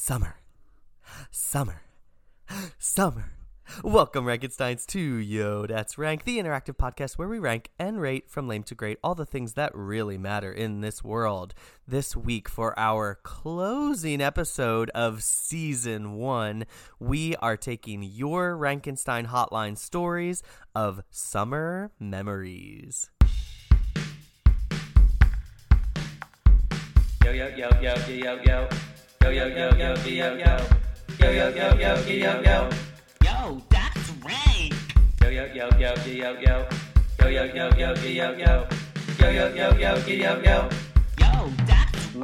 Summer. Summer. Summer. Welcome, Rankensteins, to Yo That's Rank, the interactive podcast where we rank and rate from lame to great all the things that really matter in this world. This week, for our closing episode of season one, we are taking your Rankenstein hotline stories of summer memories. Yo yo yo yo yo yo yo yo yo yo yo yo yo yo yo yo yo yo yo yo Yo, that's rank. yo yo yo yo yo yo yo yo yo yo yo yo yo yo yo yo yo yo yo that's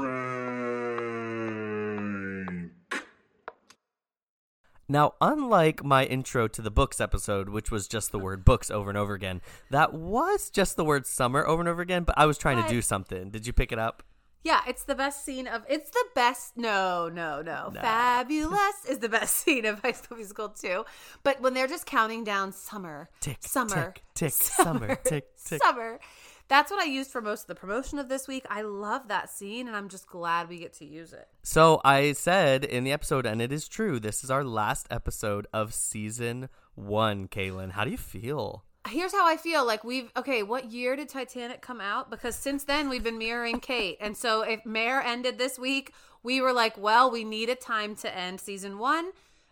Now, unlike my intro to the books episode, which was just the word books over and over again, that was just the word summer over and over again, but I was trying to do something. Did you pick it up? Yeah, it's the best scene of. It's the best. No, no, no. No. Fabulous is the best scene of High School Musical too. But when they're just counting down summer, Tick, summer, tick, tick, summer, tick, tick. summer. That's what I used for most of the promotion of this week. I love that scene, and I'm just glad we get to use it. So I said in the episode, and it is true, this is our last episode of season one, Kaylin. How do you feel? Here's how I feel. Like we've okay. What year did Titanic come out? Because since then we've been mirroring Kate, and so if Mare ended this week, we were like, well, we need a time to end season one.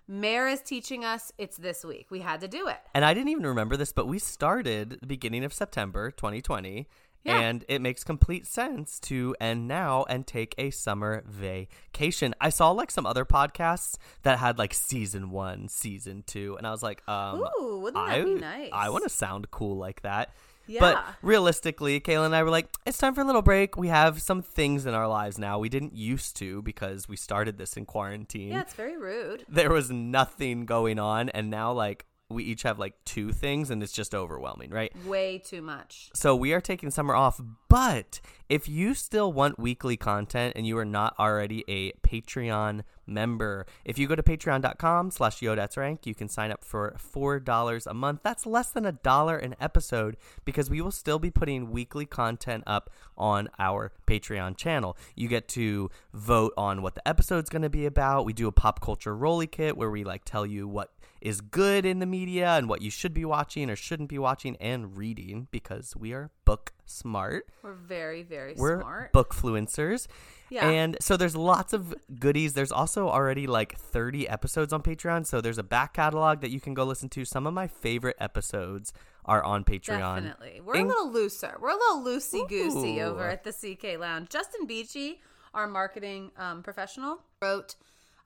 Mare is teaching us it's this week. We had to do it. And I didn't even remember this, but we started the beginning of September 2020. Yeah. And it makes complete sense to end now and take a summer vacation. I saw like some other podcasts that had like season one, season two, and I was like, um, Ooh, wouldn't that I, be nice? I want to sound cool like that. Yeah. But realistically, Kayla and I were like, it's time for a little break. We have some things in our lives now we didn't used to because we started this in quarantine Yeah, it's very rude. there was nothing going on and now like we each have like two things and it's just overwhelming right? Way too much. so we are taking summer off but if you still want weekly content and you are not already a patreon member if you go to patreon.com slash rank you can sign up for four dollars a month. That's less than a dollar an episode because we will still be putting weekly content up on our patreon channel. You get to vote on what the episode's going to be about. We do a pop culture rolly kit where we like tell you what is good in the media and what you should be watching or shouldn't be watching and reading because we are book smart. We're very, very We're smart. book fluencers. Yeah. And so there's lots of goodies. There's also already like 30 episodes on Patreon. So there's a back catalog that you can go listen to. Some of my favorite episodes are on Patreon. Definitely. We're In- a little looser. We're a little loosey goosey over at the CK Lounge. Justin Beachy, our marketing um, professional, wrote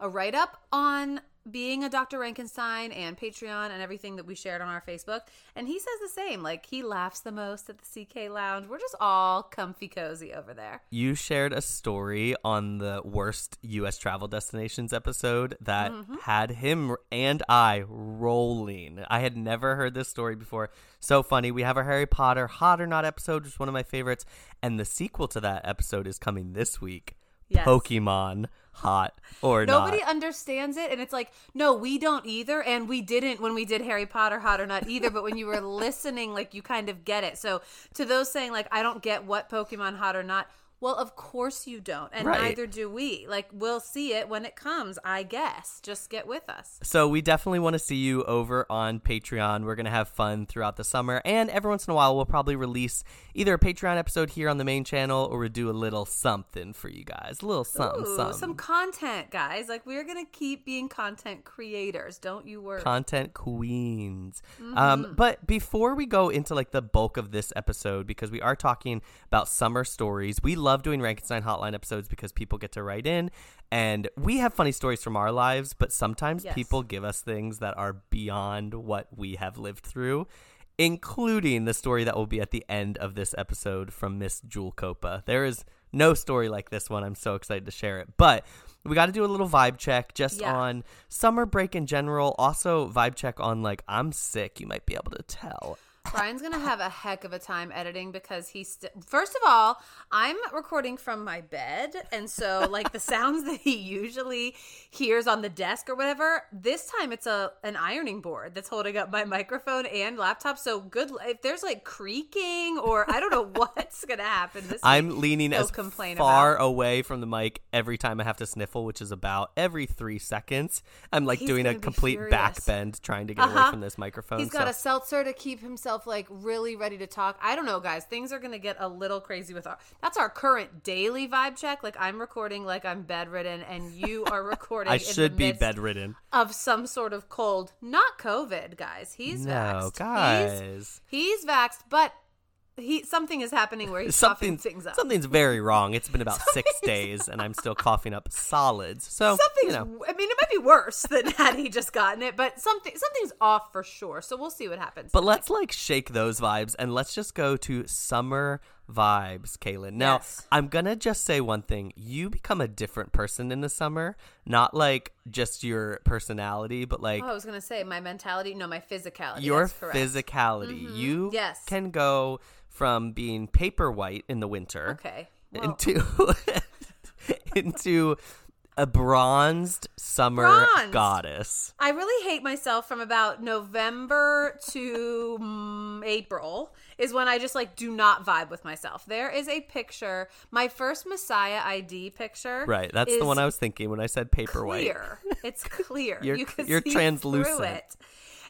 a write up on being a Dr. Rankenstein and Patreon and everything that we shared on our Facebook. And he says the same. Like, he laughs the most at the CK Lounge. We're just all comfy cozy over there. You shared a story on the worst U.S. travel destinations episode that Mm-hmm. had him and I rolling. I had never heard this story before. So funny. We have our Harry Potter Hot or Not episode, which is one of my favorites. And the sequel to that episode is coming this week Yes. Pokemon Hot or Nobody Not. understands it, and it's like, no, we don't either, and we didn't when we did Harry Potter Hot or Not either. but when you were listening, like you kind of get it. So to those saying like, I don't get what Pokemon Hot or Not. Well, of course you don't, and Right. neither do we. Like we'll see it when it comes, I guess. Just get with us. So we definitely want to see you over on Patreon. We're gonna have fun throughout the summer, and every once in a while we'll probably release either a Patreon episode here on the main channel, or we'll do a little something for you guys, a little something, Ooh, something. some content, guys. Like we're gonna keep being content creators. Don't you worry. content queens. Mm-hmm. Um, but before we go into like the bulk of this episode, because we are talking about summer stories, we love doing Rankenstein Hotline episodes because people get to write in, and we have funny stories from our lives. But sometimes Yes. people give us things that are beyond what we have lived through. Including the story that will be at the end of this episode from Miss Jewel Copa. There is no story like this one. I'm so excited to share it. But we got to do a little vibe check just Yeah. on summer break in general. Also, vibe check on like I'm sick. You might be able to tell. Brian's gonna have a heck of a time editing because he's st- first of all, I'm recording from my bed, and so like the sounds that he usually hears on the desk or whatever, this time it's a an ironing board that's holding up my microphone and laptop. So good if there's like creaking or I don't know what's gonna happen. This I'm leaning as far about. away from the mic every time I have to sniffle, which is about every three seconds. I'm like He's doing a complete back bend trying to get away Uh-huh. from this microphone. He's got so- a seltzer to keep himself like really ready to talk. I don't know, guys. Things are gonna get a little crazy with our. That's our current daily vibe check. Like I'm recording like I'm bedridden, and you are recording. I should be bedridden. of some sort of cold. Not COVID, guys. He's No, vaxxed. guys. He's, he's vaxxed, but he something is happening where he's coughing things up. something's very wrong. It's been about six days, and I'm still coughing up solids. So Something's. you know, I mean, it might be worse than had he just gotten it, but something something's off for sure. So we'll see what happens. But let's like shake those vibes and let's just go to summer vibes, Kaylin. Now, Yes. I'm gonna just say one thing. You become a different person in the summer, not like just your personality, but like Oh, I was gonna say my mentality. No, my physicality. your correct. Mm-hmm. physicality. You Yes. can go from being paper white in the winter Okay. Well, into into a bronzed summer Bronzed. goddess. I really hate myself from about November to mm, April is when I just like do not vibe with myself. There is a picture, my first Messiah ID picture. Right, that's the one I was thinking when I said paper white. clear. It's clear. You're- you can you're see translucent.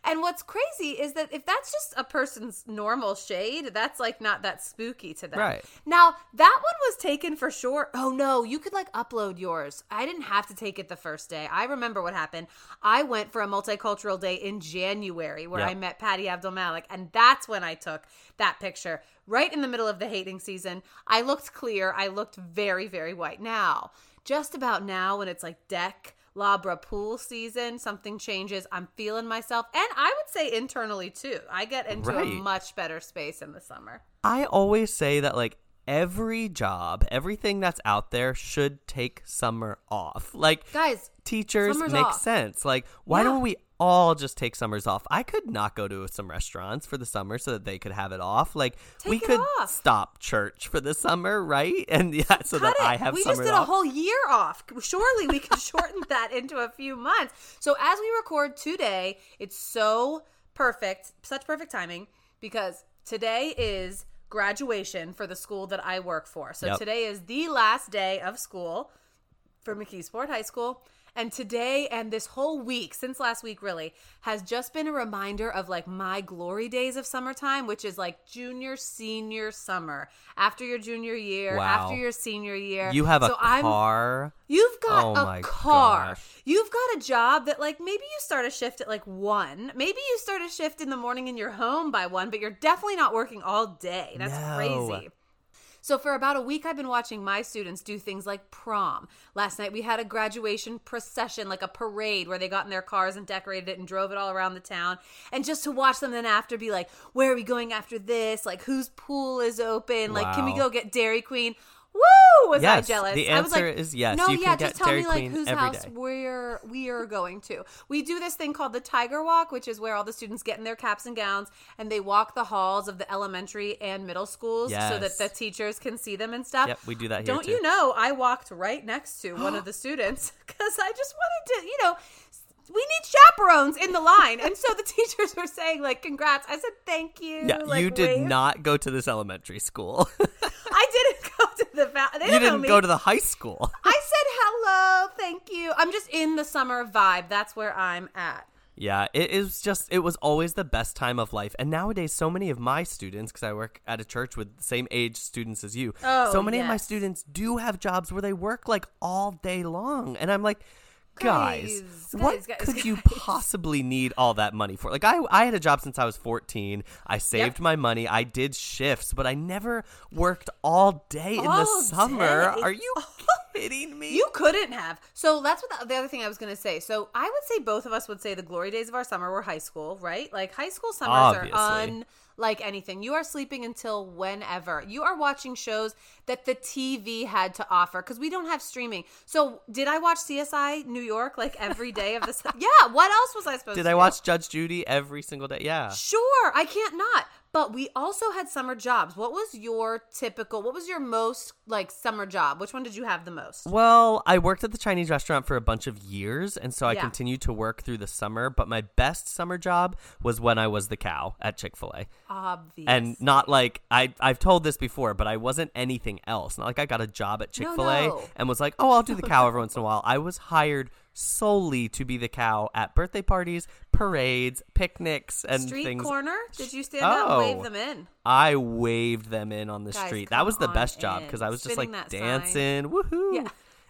And what's crazy is that if that's just a person's normal shade, that's like not that spooky to them. Right. Now, that one was taken for sure. Oh no, you could like upload yours. I didn't have to take it the first day. I remember what happened. I went for a multicultural day in January where Yep. I met Patty Abdul Malik, and that's when I took that picture. Right in the middle of the hating season. I looked clear. I looked very, very white. Now, just about now when it's like deck Labra pool season, something changes. I'm feeling myself. And I would say internally too. I get into Right. a much better space in the summer. I always say that like every job, everything that's out there should take summer off. Like Guys, teachers make off. sense. Like why Yeah. don't we all just take summers off? I could not go to some restaurants for the summer so that they could have it off. Like we Take it could off. stop church for the summer, right? And yeah, so that it. I have we just did off. a whole year off. Surely we could shorten that into a few months. So as we record today, it's so perfect, such perfect timing because today is graduation for the school that I work for. So Yep. today is the last day of school for McKeesport High School. And today and this whole week, since last week really, has just been a reminder of like my glory days of summertime, which is like junior, senior, summer. After your junior year, Wow. after your senior year. you have a So I'm- car. You've got Oh a car. gosh. You've got a job that like maybe you start a shift at like one. Maybe you start a shift in the morning and you're home by one, but you're definitely not working all day. That's No. crazy. So for about a week I've been watching my students do things like prom. Last night we had a graduation procession, like a parade where they got in their cars and decorated it and drove it all around the town. And just to watch them then after be like, where are we going after this? Like whose pool is open? Like can we go get Dairy Queen? Woo! Was Yes, I jealous? the I was like, is yes, No, you yeah, just tell Dairy me like whose house day. we're we are going to. We do this thing called the Tiger Walk, which is where all the students get in their caps and gowns and they walk the halls of the elementary and middle schools so that the teachers can see them and stuff. Yep, we do that here Don't too. you know? I walked right next to one of the students because I just wanted to, you know. We need chaperones in the line, and so the teachers were saying like, "Congrats!" I said, "Thank you." Yeah, like, you did wave. not go to this elementary school. I didn't go to the. They you didn't go to the high school. I said hello, thank you. I'm just in the summer vibe. That's where I'm at. Yeah, it is just it was always the best time of life. And nowadays so many of my students cuz I work at a church with the same age students as you. Oh, so many of my students do have jobs where they work like all day long. And I'm like Guys, Guys, what guys, guys, could you possibly need all that money for? Like I I had a job since I was 14. I saved my money. I did shifts, but I never worked all day in the summer. day? Are you kidding me? You couldn't have. So that's what the, the other thing I was going to say. So I would say both of us would say the glory days of our summer were high school, right? Like high school summers Obviously. are like anything. You are sleeping until whenever. You are watching shows that the TV had to offer because we don't have streaming. So, did I watch CSI New York like every day of this? yeah. What else was I supposed Did to Did I watch Judge Judy every single day? Yeah. Sure, I can't not. But we also had summer jobs. What was your typical? What was your most like summer job? Which one did you have the most? Well, I worked at the Chinese restaurant for a bunch of years, and so I Yeah. continued to work through the summer. But my best summer job was when I was the cow at Chick Fil A, Obvious. and not like I I've told this before, but I wasn't anything else. Not like I got a job at Chick Fil A no. and was like, oh, I'll do the cow every once in a while. I was hired solely to be the cow at birthday parties, parades, picnics, and street things. corner. Did you stand up and wave Oh. them in? I waved them in on the Guys, street. That was the best job because I was just like that sign. dancing. Woohoo! Yeah.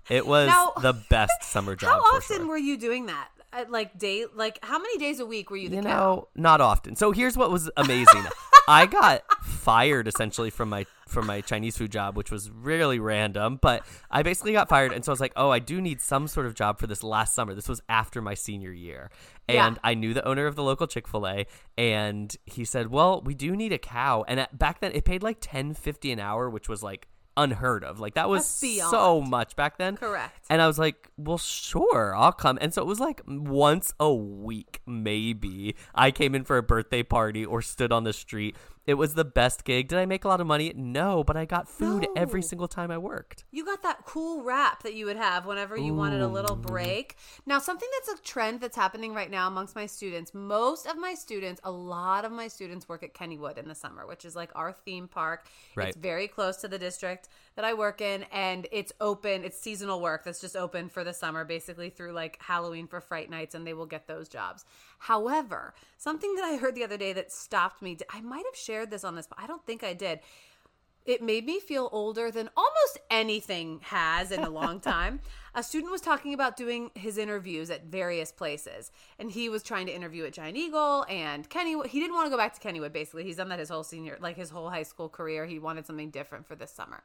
It was Now- the best summer job. How often sure. were you doing that? At like day, like how many days a week were you the you cow? know, not often. So here's what was amazing. I got fired essentially from my from my Chinese food job, which was really random. But I basically got fired, and so I was like, "Oh, I do need some sort of job for this last summer." This was after my senior year, and Yeah. I knew the owner of the local Chick Fil A, and he said, "Well, we do need a cow." And at, back then, it paid like ten fifty an hour, which was like unheard of. Like that was so much back then. Correct. And I was like, well, sure, I'll come. And so it was like once a week, maybe. I came in for a birthday party or stood on the street. It was the best gig. Did I make a lot of money? No, but I got food every single time I worked. You got that cool wrap that you would have whenever you wanted a little break. Now, something that's a trend that's happening right now amongst my students, most of my students, a lot of my students work at Kennywood in the summer, which is like our theme park. Right. It's very close to the district that I work in, and it's open. It's seasonal work that's just open for the summer, basically through like Halloween for Fright Nights, and they will get those jobs. However, something that I heard the other day that stopped me, I might have shared this on this, but I don't think I did it made me feel older than almost anything has in a long time. a student was talking about doing his interviews at various places, and he was trying to interview at Giant Eagle and Kennywood. He didn't want to go back to Kennywood. Basically, he's done that his whole senior, like his whole high school career. He wanted something different for this summer.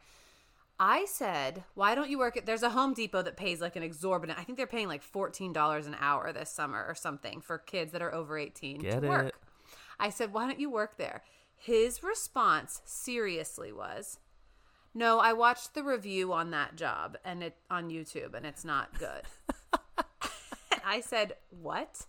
I said, "Why don't you work at?" There's a Home Depot that pays like an exorbitant. I think they're paying like fourteen dollars an hour this summer or something for kids that are over eighteen Get to it. work. I said, "Why don't you work there?" His response seriously was, "No, I watched the review on that job and it on YouTube and it's not good." I said, "What?"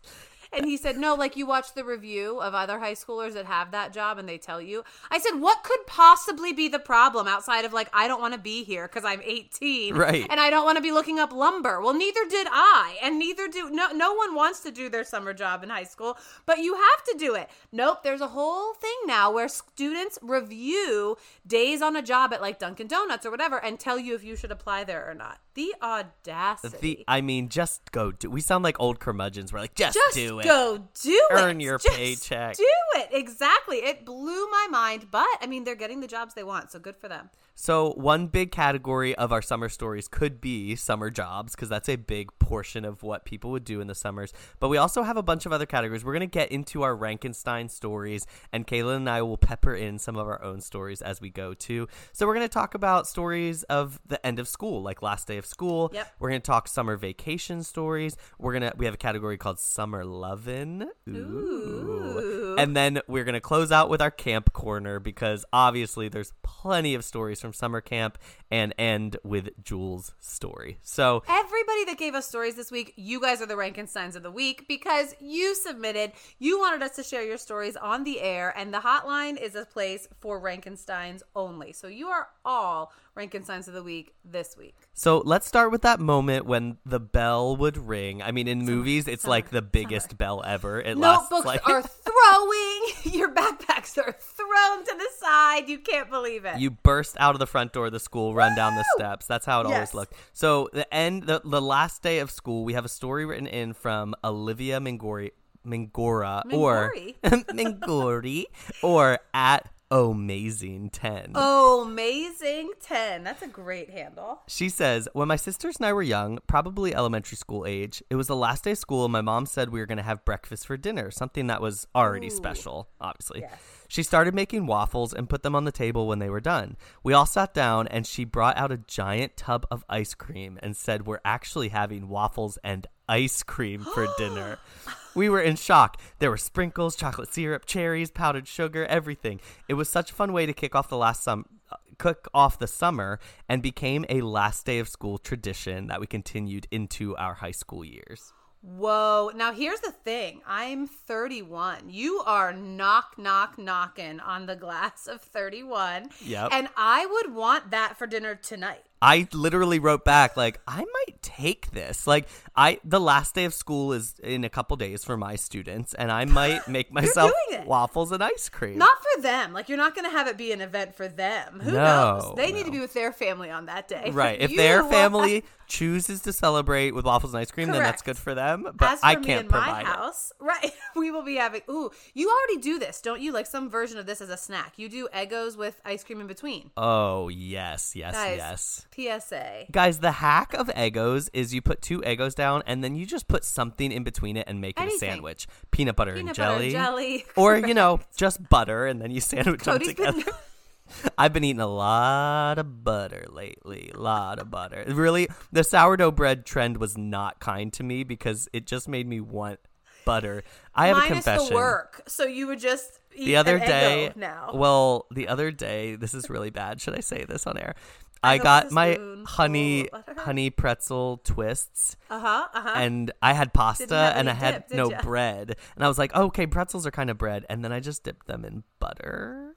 And he said, "No, like you watch the review of other high schoolers that have that job and they tell you." I said, "What could possibly be the problem outside of like I don't want to be here because I'm 18 Right. and I don't want to be looking up lumber." Well, neither did I, and neither do no no one wants to do their summer job in high school, but you have to do it. Nope, there's a whole thing now where students review days on a job at like Dunkin' Donuts or whatever and tell you if you should apply there or not. The audacity. The, I mean, just go do. We sound like old curmudgeons. We're like, just, just do it. go do it. Earn your Just paycheck. Do it. Exactly. It blew my mind, but I mean, they're getting the jobs they want, so good for them. So, one big category of our summer stories could be summer jobs because that's a big portion of what people would do in the summers. But we also have a bunch of other categories. We're going to get into our Rankenstein stories, and Kayla and I will pepper in some of our own stories as we go too. So, we're going to talk about stories of the end of school, like last day of school. Yep. We're going to talk summer vacation stories. We're going to, we have a category called summer lovin'. Ooh. And then we're going to close out with our camp corner because obviously there's plenty of stories from summer camp and end with Jules' story. So, Everybody that gave us stories this week, you guys are the Rankensteins of the week because you submitted, you wanted us to share your stories on the air, and the hotline is a place for Rankensteins only. So you are all Rankensteins of the week this week. so let's start with that moment when the bell would ring. I mean, in movies, it's like the biggest bell ever. It Notebooks like are throwing, your backpacks are thrown to the side. You can't believe it. you burst out of the front door of the school, run down the steps. That's how it always looked. So the end, the, the last day of school, we have a story written in from Olivia Mingori, Mingora or Mingori or at Amazing Ten. Oh, amazing 10. That's a great handle. She says, When my sisters and I were young, probably elementary school age, it was the last day of school, and my mom said we were going to have breakfast for dinner, something that was already special, obviously. Yes. She started making waffles and put them on the table when they were done. We all sat down, and she brought out a giant tub of ice cream and said, We're actually having waffles and ice cream for dinner. we were in shock. There were sprinkles, chocolate syrup, cherries, powdered sugar, everything. It was such a fun way to kick off the last sum uh, cook off the summer and became a last day of school tradition that we continued into our high school years. Whoa. Now here's the thing. I'm 31. You are knock knock knocking on the glass of 31. Yep. And I would want that for dinner tonight. I literally wrote back like I might take this. Like I the last day of school is in a couple days for my students and I might make myself waffles and ice cream. Not for them. Like you're not going to have it be an event for them. Who No, knows? They need to be with their family on that day. right. If You their family chooses to celebrate with waffles and ice cream, then that's good for them. But As for I can't in my provide it. house, right? We will be having. Ooh, you already do this, don't you? Like some version of this as a snack. You do Eggos with ice cream in between. Oh yes, yes, Guys, yes. PSA. Guys, the hack of Eggos is you put two Eggos down and then you just put something in between it and make it a sandwich. Peanut butter Peanut and butter jelly. and jelly. Or, you know, just butter and then you sandwich them together. been. I've been eating a lot of butter lately. A lot of butter. Really, the sourdough bread trend was not kind to me because it just made me want butter. I have a confession. the work. So you would just eat the other day now. well the other day this is really bad should i say this on air i go got my honey Oh, honey pretzel twists uh huh. Uh huh. and i had pasta and i any had dip, no ya? bread and i was like okay pretzels are kind of bread and then i just dipped them in butter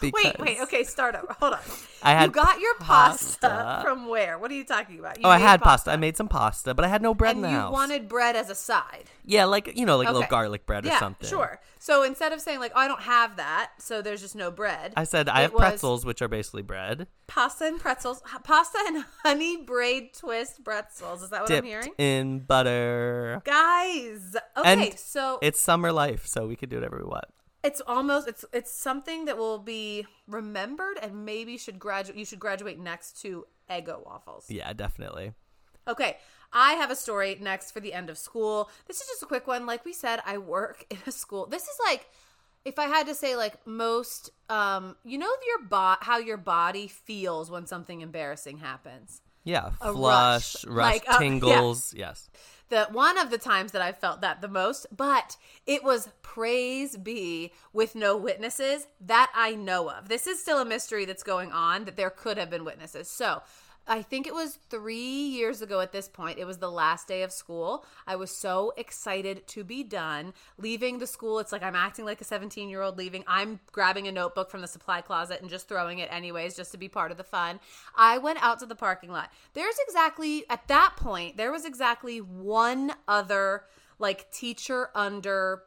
because wait. Okay, start over. Hold on. I had you got your pasta, pasta. from where? What are you talking about? You oh i had pasta. i made some pasta but i had no bread and in the you house wanted bread as a side. yeah like you know like a little garlic bread or something sure. So instead of saying like, "Oh, I don't have that," so there's just no bread. i said i have pretzels which are basically bread pasta and pretzels, pasta and honey braid twist pretzels. Is that what I'm dipped hearing? in butter Guys, okay, And so it's summer life so we could do whatever we want it's almost it's it's something that will be remembered and maybe should graduate. You should graduate next to Eggo waffles. Yeah, definitely. Okay, I have a story next for the end of school. This is just a quick one. Like we said, I work in a school. This is like if I had to say like most um you know your bot how your body feels when something embarrassing happens. Yeah, A flush, rush, rush, like, uh, yeah. tingles. Yes. The one of the times that I felt that the most, but it was praise be with no witnesses that I know of. This is still a mystery that's going on that there could have been witnesses. So, I think it was three years ago at this point. It was the last day of school. I was so excited to be done. Leaving the school, it's like I'm acting like a 17 year old leaving. I'm grabbing a notebook from the supply closet and just throwing it anyways, just to be part of the fun. I went out to the parking lot. There's exactly, at that point, there was exactly one other like teacher under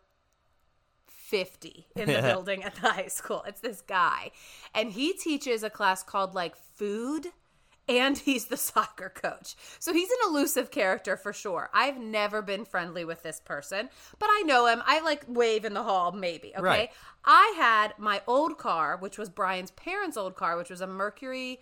50 in the building at the high school. It's this guy. And he teaches a class called like food and he's the soccer coach. So he's an elusive character for sure. I've never been friendly with this person, but I know him. I like wave in the hall maybe, okay? Right. I had my old car, which was Brian's parents' old car, which was a Mercury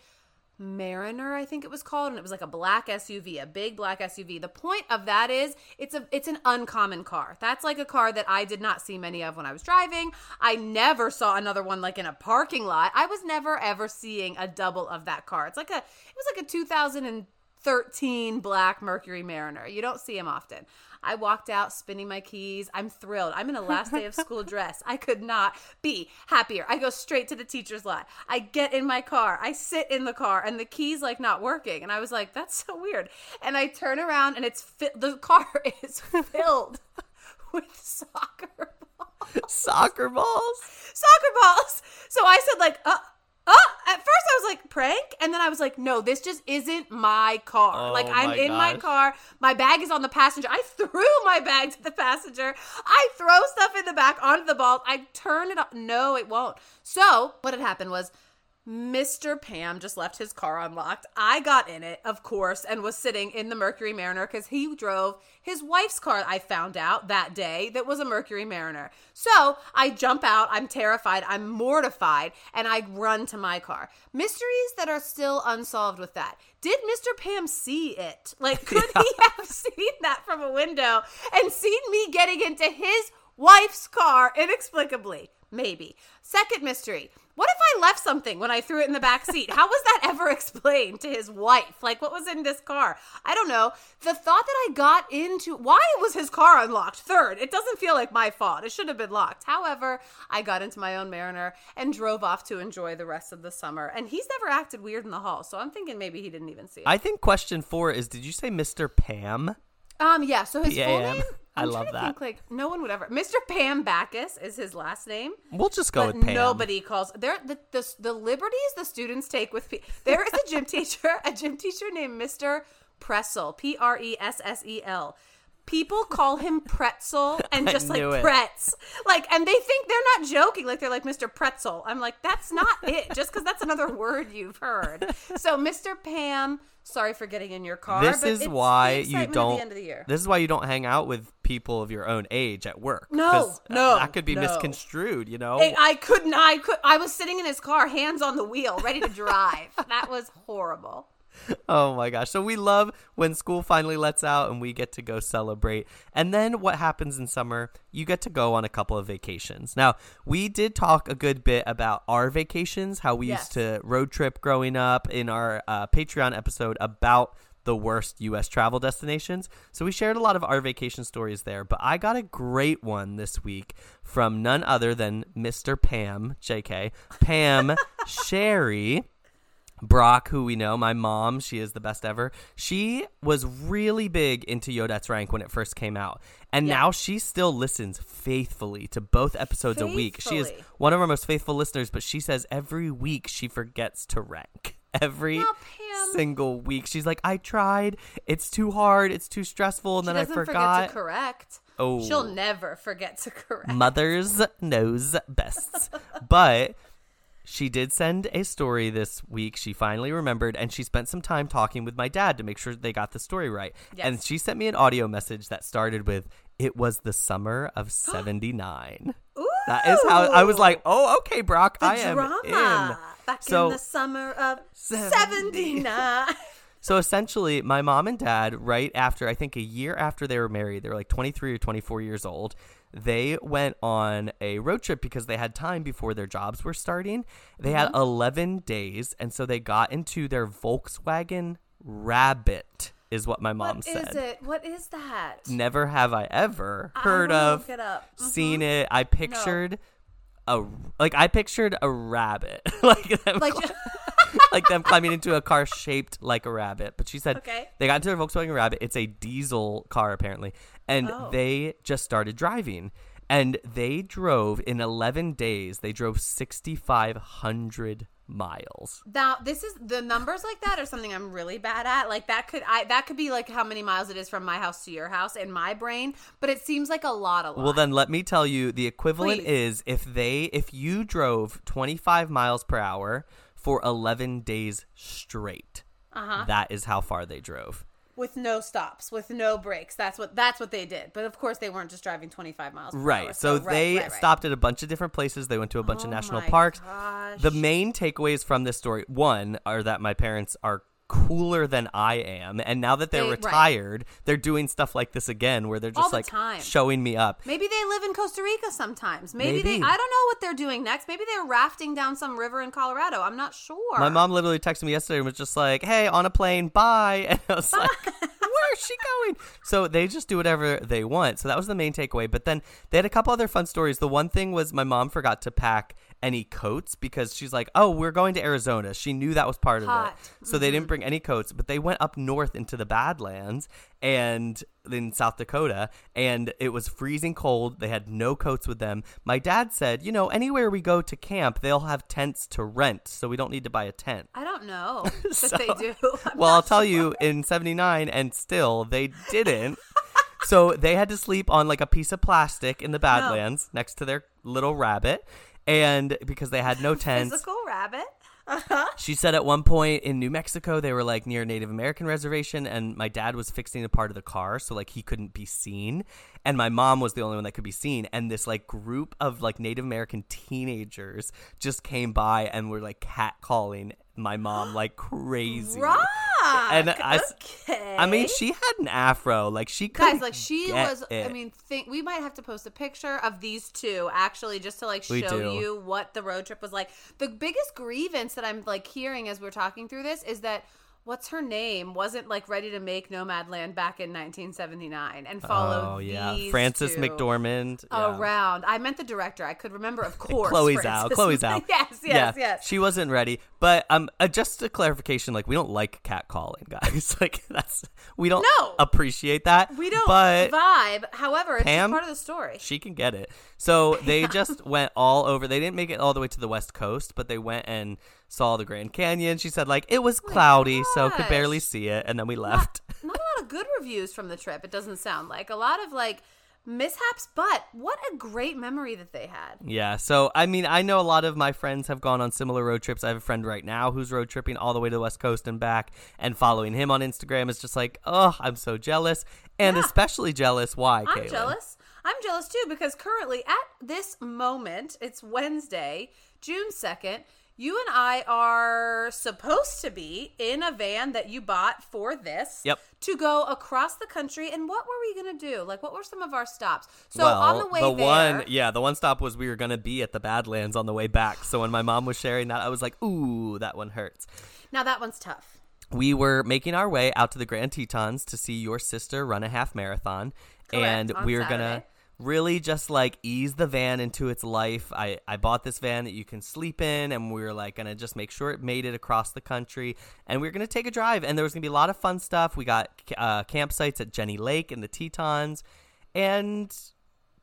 Mariner, I think it was called, and it was like a black SUV, a big black SUV. The point of that is it's a it's an uncommon car. That's like a car that I did not see many of when I was driving. I never saw another one like in a parking lot. I was never ever seeing a double of that car. It's like a it was like a 2013 black Mercury Mariner. You don't see them often. I walked out spinning my keys. I'm thrilled. I'm in a last day of school dress. I could not be happier. I go straight to the teacher's lot. I get in my car. I sit in the car and the keys like not working. And I was like, that's so weird. And I turn around and it's fi- the car is filled with soccer balls. Soccer balls. Soccer balls. So I said like, uh uh, at first I was like prank, and then I was like, no, this just isn't my car. Oh like I'm my in my car, my bag is on the passenger. I threw my bag to the passenger. I throw stuff in the back onto the balls. I turn it on. No, it won't. So what had happened was Mr. Pam just left his car unlocked. I got in it, of course, and was sitting in the Mercury Mariner because he drove his wife's car, I found out that day, that was a Mercury Mariner. So I jump out. I'm terrified. I'm mortified. And I run to my car. Mysteries that are still unsolved with that. Did Mr. Pam see it? Like, could he have seen that from a window and seen me getting into his wife's car inexplicably? Maybe. Second mystery. What if I left something when I threw it in the back seat? How was that ever explained to his wife? Like, what was in this car? I don't know. The thought that I got into why was his car unlocked? Third, it doesn't feel like my fault. It should have been locked. However, I got into my own Mariner and drove off to enjoy the rest of the summer. And he's never acted weird in the hall, so I'm thinking maybe he didn't even see it. I think question four is: Did you say Mr. Pam? Um, yeah. So his full name. I I'm love that. Think, like no one would ever. Mr. Pam Backus is his last name. We'll just go but with Pam. nobody calls there the, the the liberties the students take with pe- there is a gym teacher a gym teacher named Mr. Pressel P R E S S E L. People call him Pretzel and just like it. Pretz. Like, and they think they're not joking. Like, they're like, Mr. Pretzel. I'm like, that's not it. Just because that's another word you've heard. So, Mr. Pam, sorry for getting in your car. This is why you don't. The end of the year. This is why you don't hang out with people of your own age at work. No, no, that could be no. misconstrued. You know, I couldn't. I could. I was sitting in his car, hands on the wheel, ready to drive. that was horrible. Oh my gosh. So we love when school finally lets out and we get to go celebrate. And then what happens in summer? You get to go on a couple of vacations. Now, we did talk a good bit about our vacations, how we Yes. used to road trip growing up in our uh, Patreon episode about the worst US travel destinations. So we shared a lot of our vacation stories there, but I got a great one this week from none other than Mr. Pam, JK, Pam Sherry. Brock, who we know, my mom, she is the best ever. She was really big into Yo That's Rank when it first came out. And Yeah. now she still listens faithfully to both episodes a week. She is one of our most faithful listeners, but she says every week she forgets to rank. Every Now, single week. She's like, I tried. It's too hard. It's too stressful. And She then I forgot. forget to correct. Oh. She'll never forget to correct. Mothers knows best. but she did send a story this week. She finally remembered, and she spent some time talking with my dad to make sure they got the story right. Yes. And she sent me an audio message that started with, It was the summer of 79. That is how I was like, Oh, okay, Brock, the I am drama in. back So- in the summer of 79. 79. So essentially, my mom and dad, right after I think a year after they were married, they were like 23 or 24 years old. They went on a road trip because they had time before their jobs were starting. They had 11 days, and so they got into their Volkswagen Rabbit, is what my mom What said. is it? What is that? Never have I ever heard will of, look it up. Mhm. seen it. I pictured a like I pictured a rabbit, like them Like, like them climbing into a car shaped like a rabbit. But she said Okay. they got into their Volkswagen Rabbit. It's a diesel car apparently, and Oh. they just started driving. And they drove in 11 days. They drove 6,500 miles. now this is the numbers like that are something I'm really bad at. Like that could I that could be like how many miles it is from my house to your house in my brain, but it seems like a lot. A lot. Well, then let me tell you the equivalent Please. is if they if you drove 25 miles per hour for 11 days straight. Uh-huh. that is how far they drove. With no stops, with no breaks. That's what that's what they did. But of course, they weren't just driving 25 miles. Right. hour, So right, they right, right. stopped at a bunch of different places. They went to a bunch of Oh national my parks. gosh. The main takeaways from this story, one, are that my parents are cooler than I am, and now that they're They- right. retired, they're doing stuff like this again, where they're just the like time. showing me up. Maybe they live in Costa Rica sometimes. Maybe, Maybe. they. I don't know what they're doing next. Maybe they're rafting down some river in Colorado. I'm not sure. My mom literally texted me yesterday and was just like, "Hey, on a plane, bye," and I was like. Where's she going? So they just do whatever they want. So that was the main takeaway. But then they had a couple other fun stories. The one thing was my mom forgot to pack any coats because she's like, "Oh, we're going to Arizona." She knew that was part of it. So they didn't mm-hmm. bring any coats, but they went up north into the Badlands and in South Dakota, and it was freezing cold. They had no coats with them. My dad said, "You know, anywhere we go to camp, they'll have tents to rent, so we don't need to buy a tent." I don't know if So- they do. I'm well, I'll tell sure. you, in '79, and still they didn't. so they had to sleep on like a piece of plastic in the Badlands next to their little rabbit, and because they had no tents. Physical rabbit. Uh-huh. She said at one point in New Mexico, they were like near a Native American reservation, and my dad was fixing a part of the car, so like he couldn't be seen, and my mom was the only one that could be seen, and this like group of like Native American teenagers just came by and were like catcalling my mom like crazy. Rock. And I okay. I mean, she had an afro. Like she could guys like she was i mean think we might have to post a picture of these two actually just to like show you what the road trip was like the biggest grievance that i'm like hearing as we're talking through this is that what's her name wasn't like ready to make nomadland back in 1979 and follow Oh yeah, two McDormand. yeah. around i meant the director i could remember of course Chloe Zhao. Frances. Chloe Zhao. yes yes yeah, yes She wasn't ready. But um, uh, just a clarification, like we don't like catcalling, guys. like that's we don't No. appreciate that. we don't But vibe however it's Pam? part of the story she can get it. So they just went all over. They didn't make it all the way to the west coast, but they went and saw the Grand Canyon. She said like it was oh cloudy, so could barely see it, and then we left. not a lot of good reviews from the trip. It doesn't sound like a lot of like mishaps, but what a great memory that they had. Yeah, so I mean, I know a lot of my friends have gone on similar road trips. I have a friend right now who's road tripping all the way to the West Coast and back, and following him on Instagram is just like, oh, I'm so jealous, and Yeah. especially jealous. Why? I'm Caitlin? jealous. I'm jealous too because currently at this moment, it's Wednesday, June 2nd. You and I are supposed to be in a van that you bought for this Yep. to go across the country. And what were we going to do? Like, what were some of our stops? So well, on the way there, one, yeah, the one stop was we were gonna be at the Badlands on the way back. So when my mom was sharing that, I was like, ooh, that one hurts. now that one's tough. we were making our way out to the Grand Tetons to see your sister run a half marathon, Correct, and we were gonna Saturday. Really just like ease the van into its life. I I bought this van that you can sleep in, and we were like gonna just make sure it made it across the country, and we were gonna take a drive, and there was gonna be a lot of fun stuff. We got uh, campsites at Jenny Lake and the Tetons, and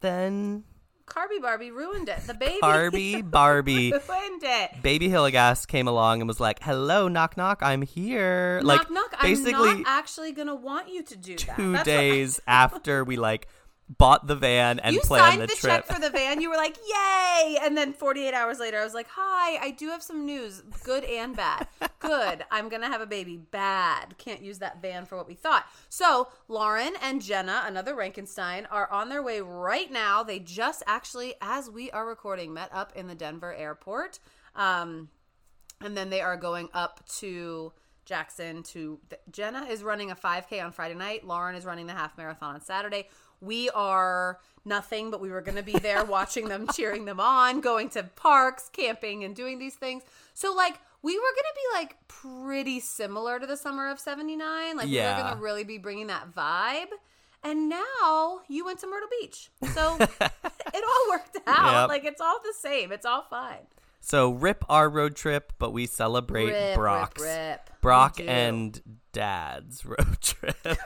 then Carby Barbie ruined it. The baby. Barbie Barbie. ruined it. Baby Hilligas came along and was like, "Hello, knock knock, I'm here." knock like knock. basically I'm not actually gonna want you to do that. two That's what- days after we like bought the van and you planned signed the, the, trip. check for the van. You were like, "Yay!" And then 48 hours later, I was like, "Hi, I do have some news, good and bad. good, I'm gonna have a baby. Bad, can't use that van for what we thought." So Lauren and Jenna, another Rankenstein, are on their way right now. They just actually, as we are recording, met up in the Denver airport. Um, and then they are going up to Jackson to Jenna is running a 5k on Friday night. Lauren is running the half marathon on Saturday. We are nothing, but we were going to be there watching them, cheering them on, going to parks, camping, and doing these things. So, like, we were going to be like pretty similar to the summer of 79. Like, we Yeah. were going to really be bringing that vibe. And now you went to Myrtle Beach. So it all worked out. Yep. Like, it's all the same. It's all fine. so rip our road trip, but we celebrate Rip, Brock's rip, rip. Brock and Dad's road trip.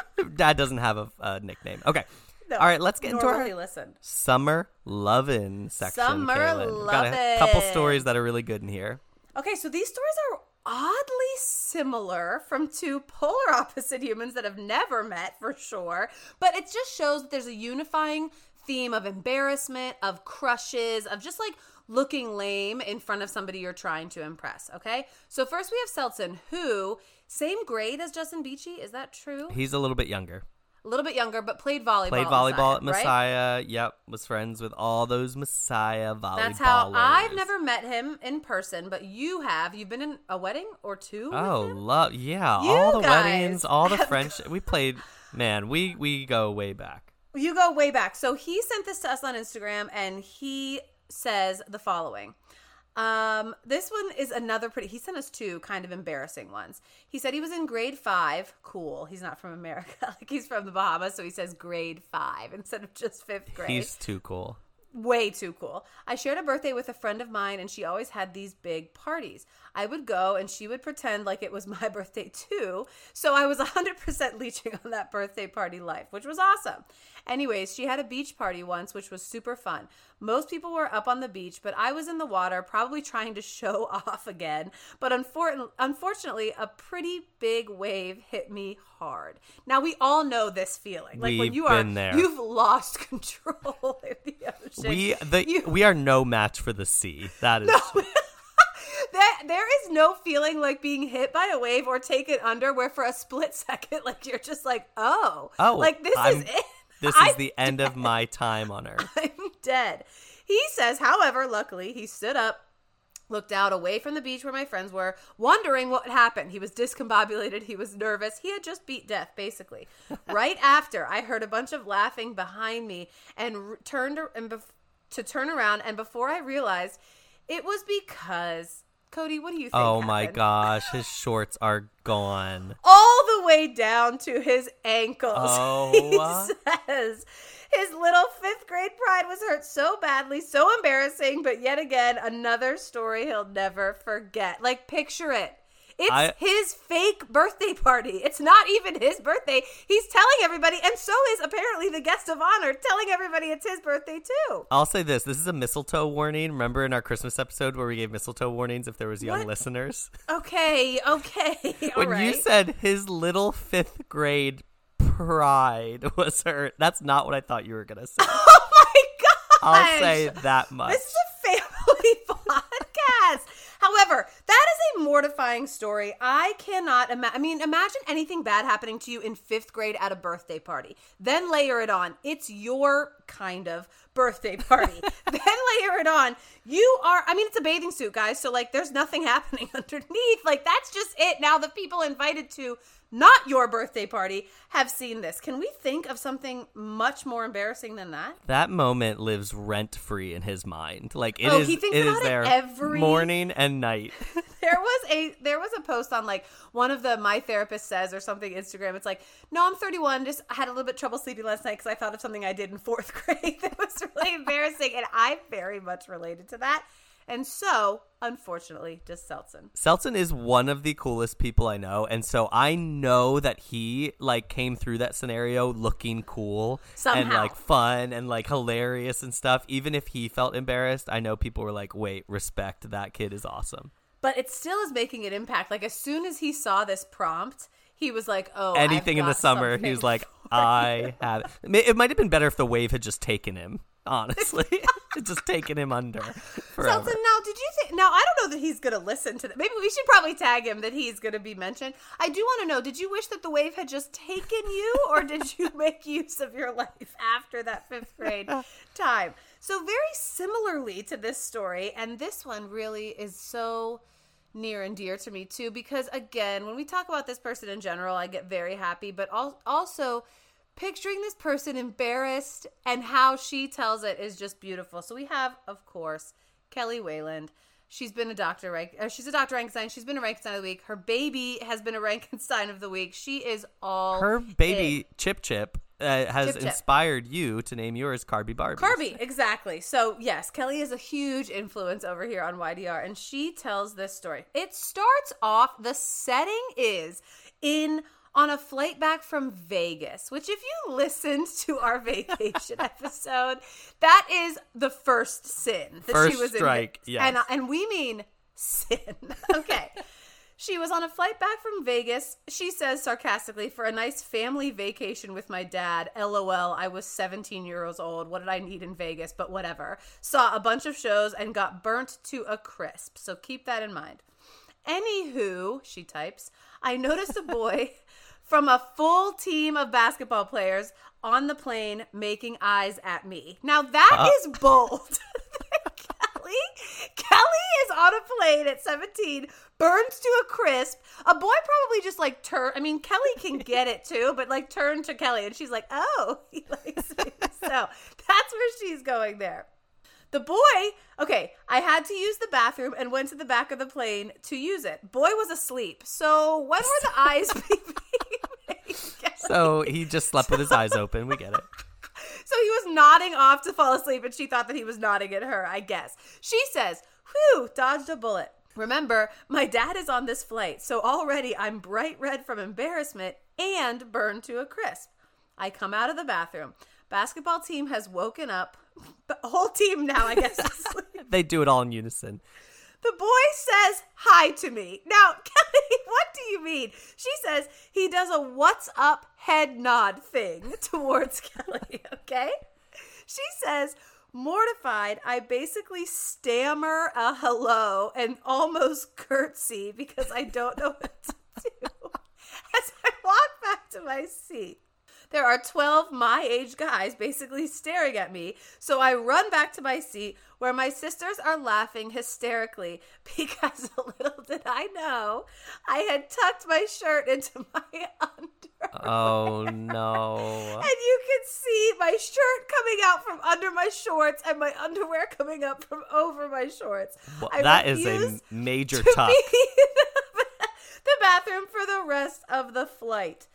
Dad doesn't have a, a nickname. Okay. No, All right, let's get into our listen. summer lovin' section. Summer Kaylin. Got a couple stories that are really good in here. Okay, so these stories are oddly similar from two polar opposite humans that have never met for sure, but it just shows that there's a unifying theme of embarrassment, of crushes, of just like looking lame in front of somebody you're trying to impress, okay? So first we have Seltzen, who same grade as Justin Beachy, is that true? He's a little bit younger. A little bit younger, but played volleyball. Played volleyball at Messiah, right? Yep, was friends with all those Messiah volleyballers. That's how I've never met him in person, but you have. You've been in a wedding or two. Oh, love yeah! You all the weddings, all the friendship. We played. Man, we we go way back. You go way back. So he sent this to us on Instagram and he says the following. Um, this one is another pretty he sent us two kind of embarrassing ones. He said he was in grade five. Cool. He's not from America. like he's from the Bahamas, so he says grade five instead of just fifth grade. He's too cool. way too cool. I shared a birthday with a friend of mine, and she always had these big parties. I would go, and she would pretend like it was my birthday too. So I was 100% leeching on that birthday party life, which was awesome. Anyways, she had a beach party once, which was super fun. Most people were up on the beach, but I was in the water, probably trying to show off again. But unfor- unfortunately, a pretty big wave hit me hard. Now we all know this feeling, like when We've you are, there. you've lost control in the ocean. We the You- we are no match for the sea. That is That there is no feeling like being hit by a wave or taken under where for a split second like you're just like oh oh like this I'm- is it This I'm is the end of my time on Earth. I'm dead. He says, however, luckily he stood up, looked out away from the beach where my friends were, wondering what happened. He was discombobulated. He was nervous. He had just beat death, basically. right after, I heard a bunch of laughing behind me and r- turned and bef- to turn around. And before I realized, it was because Cody. What do you think? Oh my gosh, his shorts are gone. all the way down to his ankles. Oh. He says his little fifth grade pride was hurt so badly, so embarrassing, but yet again, another story he'll never forget. Like, picture it. It's I- his fake birthday party. It's not even his birthday. He's telling everybody, and so is apparently the guest of honor, telling everybody it's his birthday too. I'll say this: this is a mistletoe warning. Remember in our Christmas episode where we gave mistletoe warnings if there was young What? listeners? Okay, okay. all when right. you said his little fifth grade pride was hurt, that's not what I thought you were gonna say. oh my god! I'll say that much. This is a family podcast. However, that is a mortifying story. I cannot imagine. I mean, imagine anything bad happening to you in fifth grade at a birthday party. Then layer it on. It's your kind of birthday party. then layer it on. You are, I mean, it's a bathing suit, guys. So, like, there's nothing happening underneath. Like, that's just it. Now, the people invited to not your birthday party have seen this. Can we think of something much more embarrassing than that? That moment lives rent free in his mind. Like it oh, is, Oh, he thinks it is about it there every- morning and night. there was a there was a post on like one of the my therapist says or something Instagram. It's like, no, I'm 31. Just I had a little bit trouble sleeping last night because I thought of something I did in fourth grade that was really embarrassing, and I very much related to that. And so, unfortunately, just Seltzen. Seltzen is one of the coolest people I know, and so I know that he like came through that scenario looking cool and Somehow. like fun and like hilarious and stuff. Even if he felt embarrassed, I know people were like, "Wait, respect that kid is awesome." But it still is making an impact. Like as soon as he saw this prompt, he was like, "Oh, Anything in the summer, he was like, "I have." It It might have been better if the wave had just taken him. Honestly, It just taken him under forever. Seltzen, now did you think? Now I don't know that he's gonna listen to that. Maybe we should probably tag him that he's gonna be mentioned. I do want to know: Did you wish that the wave had just taken you, or did you make use of your life after that fifth grade time? So very similarly to this story, and this one really is so near and dear to me too because again when we talk about this person in general i get very happy but al- also picturing this person embarrassed and how she tells it is just beautiful. So we have of course kelly wayland. She's been a doctor right uh, she's a dr rankenstein she's been a rankenstein of the week. Her baby has been a rankenstein of the week. She is all Her in. baby Chip Chip uh, has Chip. inspired you to name yours Carby Barbie. Carby, exactly. So, yes, Kelly is a huge influence over here on YDR, and she tells this story. It starts off, the setting is in on a flight back from Vegas, which, if you listened to our vacation episode, that is the first sin that she First was strike, in. yes. And, and we mean sin. Okay. She was on a flight back from Vegas, she says sarcastically, for a nice family vacation with my dad. LOL, I was 17 years old. What did I need in Vegas? But whatever. Saw a bunch of shows and got burnt to a crisp. So keep that in mind. Anywho, she types, I noticed a boy from a full team of basketball players on the plane making eyes at me. Now that uh. is bold. Kelly, Kelly is on a plane at 17, burns to a crisp. A boy probably just like turn. I mean, Kelly can get it too, but like turn to Kelly and she's like, "Oh, he likes me." so that's where she's going there. The boy, okay, I had to use the bathroom and went to the back of the plane to use it. Boy was asleep. So when were the eyes? So he just slept with his eyes open. We get it. So he was nodding off to fall asleep, and she thought that he was nodding at her, I guess. She says, Whew, dodged a bullet. Remember, my dad is on this flight, so already I'm bright red from embarrassment and burned to a crisp. I come out of the bathroom. Basketball team has woken up. The whole team now, I guess. They do it all in unison. The boy says hi to me. Now, Kelly, what do you mean? She says he does a what's up head nod thing towards Kelly, okay? She says, mortified, I basically stammer a hello and almost curtsy because I don't know what to do as I walk back to my seat. There are 12 my age guys basically staring at me. So I run back to my seat where my sisters are laughing hysterically because little did I know I had tucked my shirt into my underwear. Oh no. And you can see my shirt coming out from under my shorts and my underwear coming up from over my shorts. Well, that is a major tuck. the bathroom for the rest of the flight.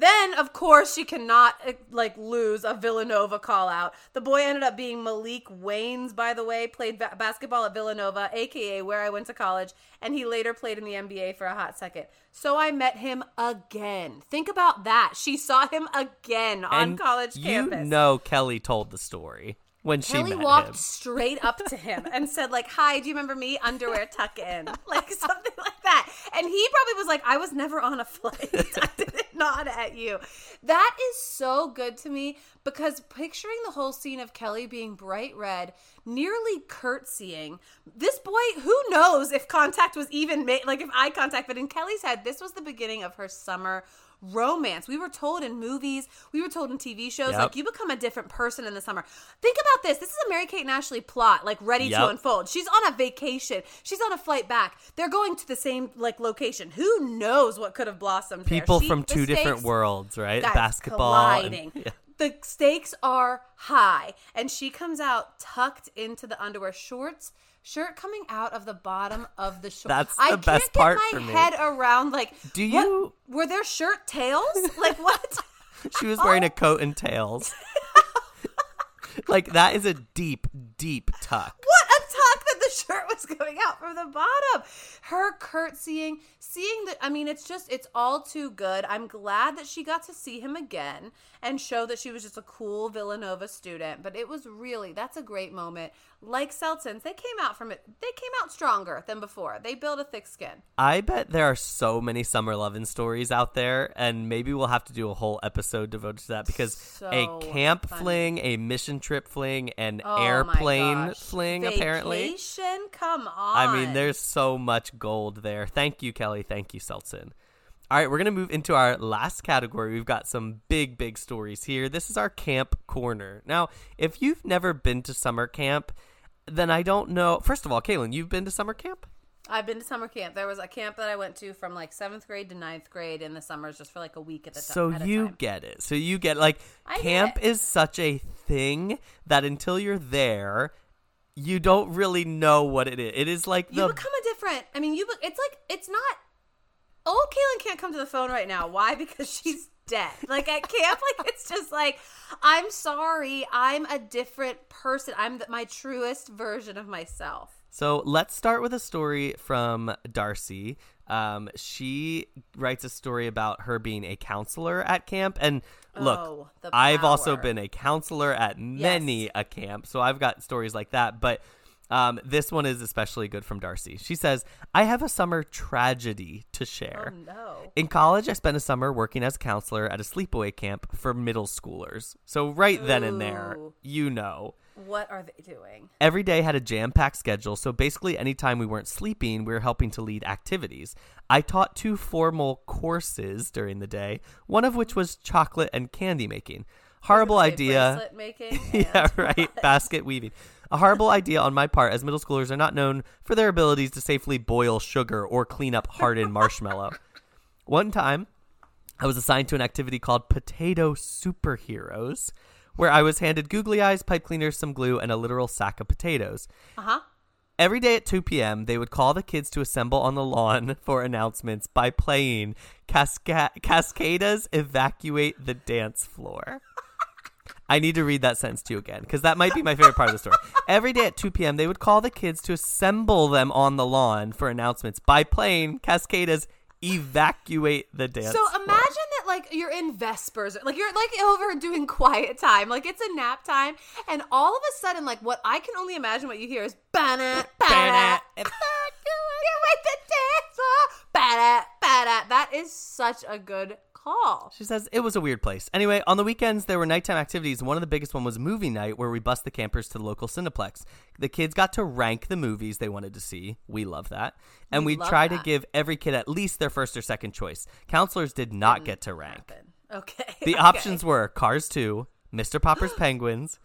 Then, of course, she cannot eh, like lose a Villanova call out. The boy ended up being Maalik Wayns, by the way, played ba- basketball at Villanova, aka where I went to college, and he later played in the NBA for a hot second. So I met him again. Think about that. She saw him again on And college you campus. know Kelly told the story when she Kelly walked him. straight up to him and said, like, hi, do you remember me? Underwear tuck in. Like something like that. And he probably was like, I was never on a flight. I didn't nod at you. That is so good to me because picturing the whole scene of Kelly being bright red, nearly curtsying, this boy, who knows if contact was even made, like if eye contact, but in Kelly's head, this was the beginning of her summer romance. We were told in movies, we were told in TV shows, Yep. like you become a different person in the summer. Think about this. This is a Mary Kate and Ashley plot, like ready Yep. to unfold. She's on a vacation. She's on a flight back. They're going to the same like location. Who knows what could have blossomed there? People She- from two different worlds, right? Basketball. and- yeah. The stakes are high, and she comes out tucked into the underwear shorts. Shirt coming out of the bottom of the short. That's I the can't best get part my for me. head around like. Do what- you- were there shirt tails? Like what? She was wearing a coat and tails. like that is a deep, deep tuck. what a tuck that the shirt was coming out from the bottom. Her curtsying, seeing that, I mean, it's just, it's all too good. I'm glad that she got to see him again and show that she was just a cool Villanova student. But it was really, that's a great moment. Like Seltzins, they came out from it, they came out stronger than before. They built a thick skin. I bet there are so many summer loving stories out there, and maybe we'll have to do a whole episode devoted to that because So a camp funny. fling, a mission trip fling, an Oh airplane fling, apparently. Vacation? Come on. I mean, there's so much gold there. Thank you, Kelly. Thank you, Seltson. All right, we're going to move into our last category. We've got some big, big stories here. This is our camp corner. Now, if you've never been to summer camp, then I don't know. First of all, Kaylin, you've been to summer camp? I've been to summer camp. There was a camp that I went to from like seventh grade to ninth grade in the summers, just for like a week at the time. So at a you get it. So you get like I get camp it. is such a thing that until you're there, you don't really know what it is. It is like you become a different. I mean, you. be- It's like it's not. Old Kaylin can't come to the phone right now. Why? Because she's dead. Like at camp, like it's just like I'm sorry. I'm a different person. I'm the, my truest version of myself. So let's start with a story from Darcy. Um, she writes a story about her being a counselor at camp. And look, Oh, I've also been a counselor at many a camp. So I've got stories like that. But um, this one is especially good from Darcy. She says, I have a summer tragedy to share. Oh no. In college, I spent a summer working as a counselor at a sleepaway camp for middle schoolers. So, right then and there, you know. What are they doing? Every day had a jam packed schedule, so basically, anytime we weren't sleeping, we were helping to lead activities. I taught two formal courses during the day, one of which was chocolate and candy making. Horrible idea. Bracelet making. Yeah, right. Basket weaving. A horrible idea on my part, as middle schoolers are not known for their abilities to safely boil sugar or clean up hardened marshmallow. One time, I was assigned to an activity called Potato Superheroes, where I was handed googly eyes, pipe cleaners, some glue, and a literal sack of potatoes. Uh-huh. Every day at 2 p.m., they would call the kids to assemble on the lawn for announcements by playing Casca- Cascada's Evacuate the Dance Floor. I need to read that sentence to you again because that might be my favorite part of the story. Every day at 2 p.m., they would call the kids to assemble them on the lawn for announcements by playing Cascada's Evacuate the Dance So Floor. imagine that like you're in Vespers, like you're like over doing quiet time, like it's a nap time, and all of a sudden, like what I can only imagine what you hear is bana bana. Evacuate the dance floor. Bada. That is such a good call. She says it was a weird place. Anyway, on the weekends there were nighttime activities. One of the biggest one was movie night, where we bust the campers to the local Cineplex. The kids got to rank the movies they wanted to see. We love that, and We we try to give every kid at least their first or second choice. Counselors did not get to rank. Happen. Okay. The okay. options were Cars 2, Mr. Popper's Penguins,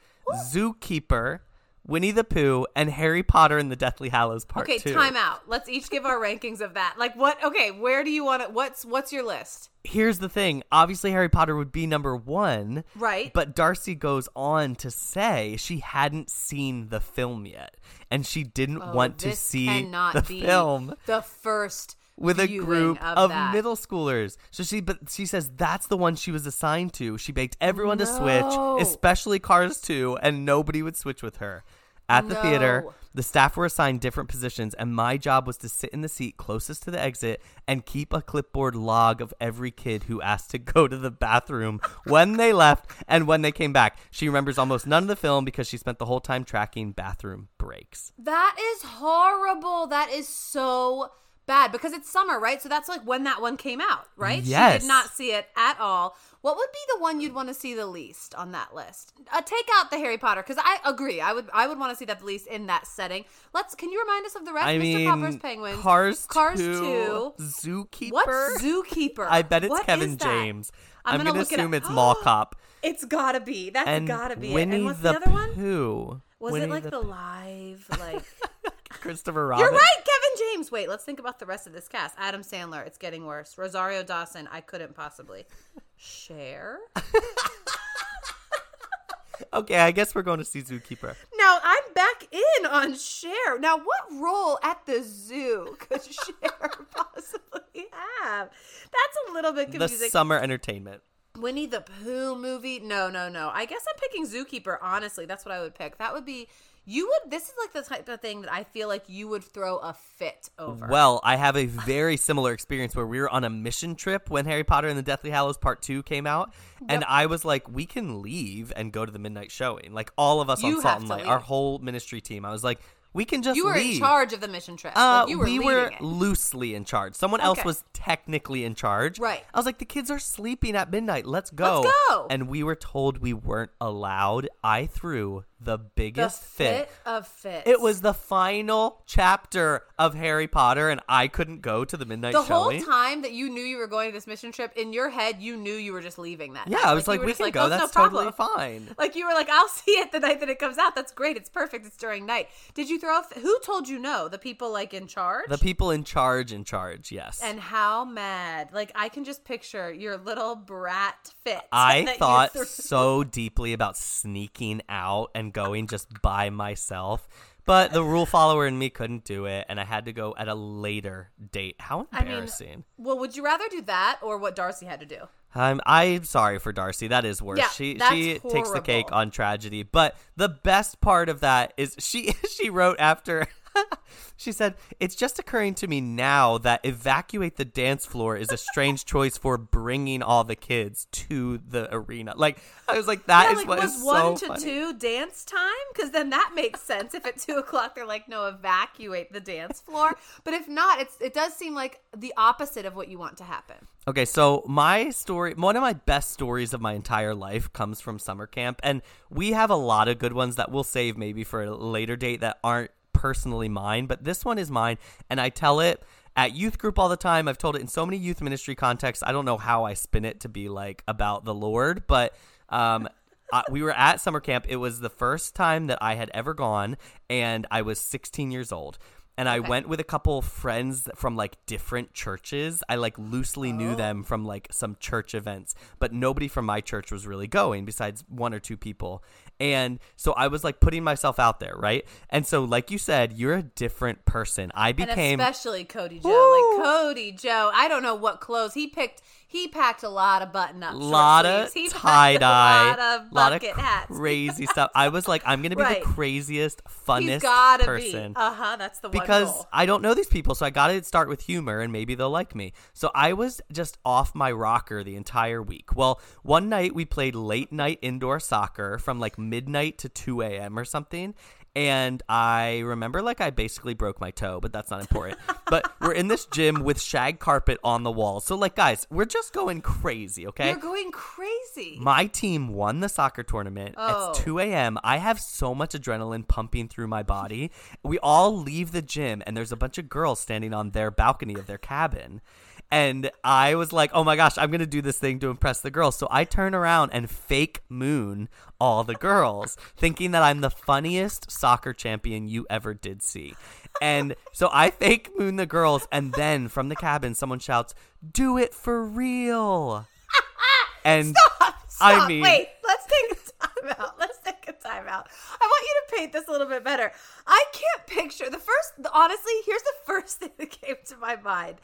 Zookeeper, Winnie the Pooh, and Harry Potter and the Deathly Hallows Part Okay, 2. time out. Let's each give our rankings of that. Like what? Okay, where do you want it? What's what's your list? Here's the thing. Obviously, Harry Potter would be number one. Right. But Darcy goes on to say she hadn't seen the film yet. And she didn't Oh, want to see the film the first with a group of, of, middle schoolers. So she, but she says that's the one she was assigned to. She begged everyone to switch, especially Cars 2, and nobody would switch with her. At the theater, the staff were assigned different positions, and my job was to sit in the seat closest to the exit and keep a clipboard log of every kid who asked to go to the bathroom when they left and when they came back. She remembers almost none of the film because she spent the whole time tracking bathroom breaks. That is horrible. That is so bad because it's summer, right? So that's like when that one came out, right? She Yes. did not see it at all. What would be the one you'd want to see the least on that list? Uh, take out the Harry Potter because I agree. I would I would want to see that the least in that setting. Let's. Can you remind us of the rest? I Mr. mean, Popper's Penguins, Cars, Cars 2, Two. Zookeeper. What Zookeeper? I bet it's What Kevin? James. I'm I'm, gonna gonna, look it assume it's Mall Cop. It's gotta be. That's And gotta be Winnie it. And what's the, the, other one? Who Was Winnie it like the, live like? Christopher Robin? You're right, Kevin James. Wait, let's think about the rest of this cast. Adam Sandler, it's getting worse. Rosario Dawson, I couldn't possibly. Cher. Okay, I guess we're going to see Zookeeper. Now I'm back in on Cher. Now, what role at the zoo could Cher possibly have? That's a little bit confusing. The summer entertainment. Winnie the Pooh movie? No, no, no. I guess I'm picking Zookeeper. Honestly, that's what I would pick. That would be. You would. This is like the type of thing that I feel like you would throw a fit over. Well, I have a very similar experience where we were on a mission trip when Harry Potter and the Deathly Hallows Part 2 came out. And I was like, we can leave and go to the midnight showing. Like, all of us You on Salt and Light, leave. our whole ministry team. I was like, we can just you were leave. in charge of the mission trip. Uh, Like, you were we were it. loosely in charge. Someone else was technically in charge. Right. I was like, the kids are sleeping at midnight. Let's go. Let's go. And we were told we weren't allowed. I threw the the biggest fit of fits. It was the final chapter of Harry Potter, and I couldn't go to the midnight the whole time that you knew you were going to this mission trip. In your head, you knew you were just leaving that. yeah, night. I was like, were we can like, go. "Oh, That's no totally problem." fine. Like you were like, I'll see it the night that it comes out. That's great. It's perfect. It's during night. Did you throw? A f- who told you no? The people like in charge. The people in charge, in charge, yes. and how mad? Like I can just picture your little brat fit. I thought so deeply about sneaking out and going just by myself. But the rule follower in me couldn't do it, and I had to go at a later date. How I mean, embarrassing. well, would you rather do that or what Darcy had to do? I'm I'm sorry for Darcy. That is worse. Yeah, she she takes the cake on tragedy. But the best part of that is she she wrote after she said, "It's just occurring to me now that evacuate the dance floor is a strange choice for bringing all the kids to the arena." Like I was like, that yeah, is like what was is one so to funny. two dance time? Because then that makes sense. If at two o'clock they're like, no, evacuate the dance floor. But if not, it's it does seem like the opposite of what you want to happen. Okay, so my story, one of my best stories of my entire life comes from summer camp, and we have a lot of good ones that we'll save maybe for a later date that aren't personally mine, but this one is mine, and I tell it at youth group all the time. I've told it in so many youth ministry contexts. I don't know how I spin it to be like about the Lord, but um, I, we were at summer camp. It was the first time that I had ever gone, and I was 16 years old. And I went with a couple friends from like different churches. I like loosely knew them from like some church events, but nobody from my church was really going besides one or two people. And so I was like putting myself out there, right? And so, like you said, you're a different person. I became. and especially Cody Joe. Like Cody Joe, I don't know what clothes he picked. He packed a lot of button ups, A lot of tie dye, a lot of lot of bucket hats. crazy stuff. I was like, I'm gonna be Right. the craziest, funnest gotta person. be. Uh huh. That's the one because goal. I don't know these people, so I got to start with humor and maybe they'll like me. So I was just off my rocker the entire week. Well, one night we played late night indoor soccer from like midnight to 2 a.m. or something. And I remember like I basically broke my toe, but that's not important. but we're in this gym with shag carpet on the wall. So, like, guys, we're just going crazy, okay? You're going crazy. My team won the soccer tournament. Oh. It's 2 a.m. I have so much adrenaline pumping through my body. We all leave the gym, and there's a bunch of girls standing on their balcony of their cabin. And I was like, oh my gosh, I'm to do this thing to impress the girls. So I turn around and fake moon all the girls, thinking that I'm the funniest soccer champion you ever did see. And so I fake moon the girls. And then from the cabin, someone shouts, do it for real. And Stop, I stop. mean- wait, let's take a time out. Let's take a time out. I want you to paint this a little bit better. I can't picture the first, honestly, here's the first thing that came to my mind.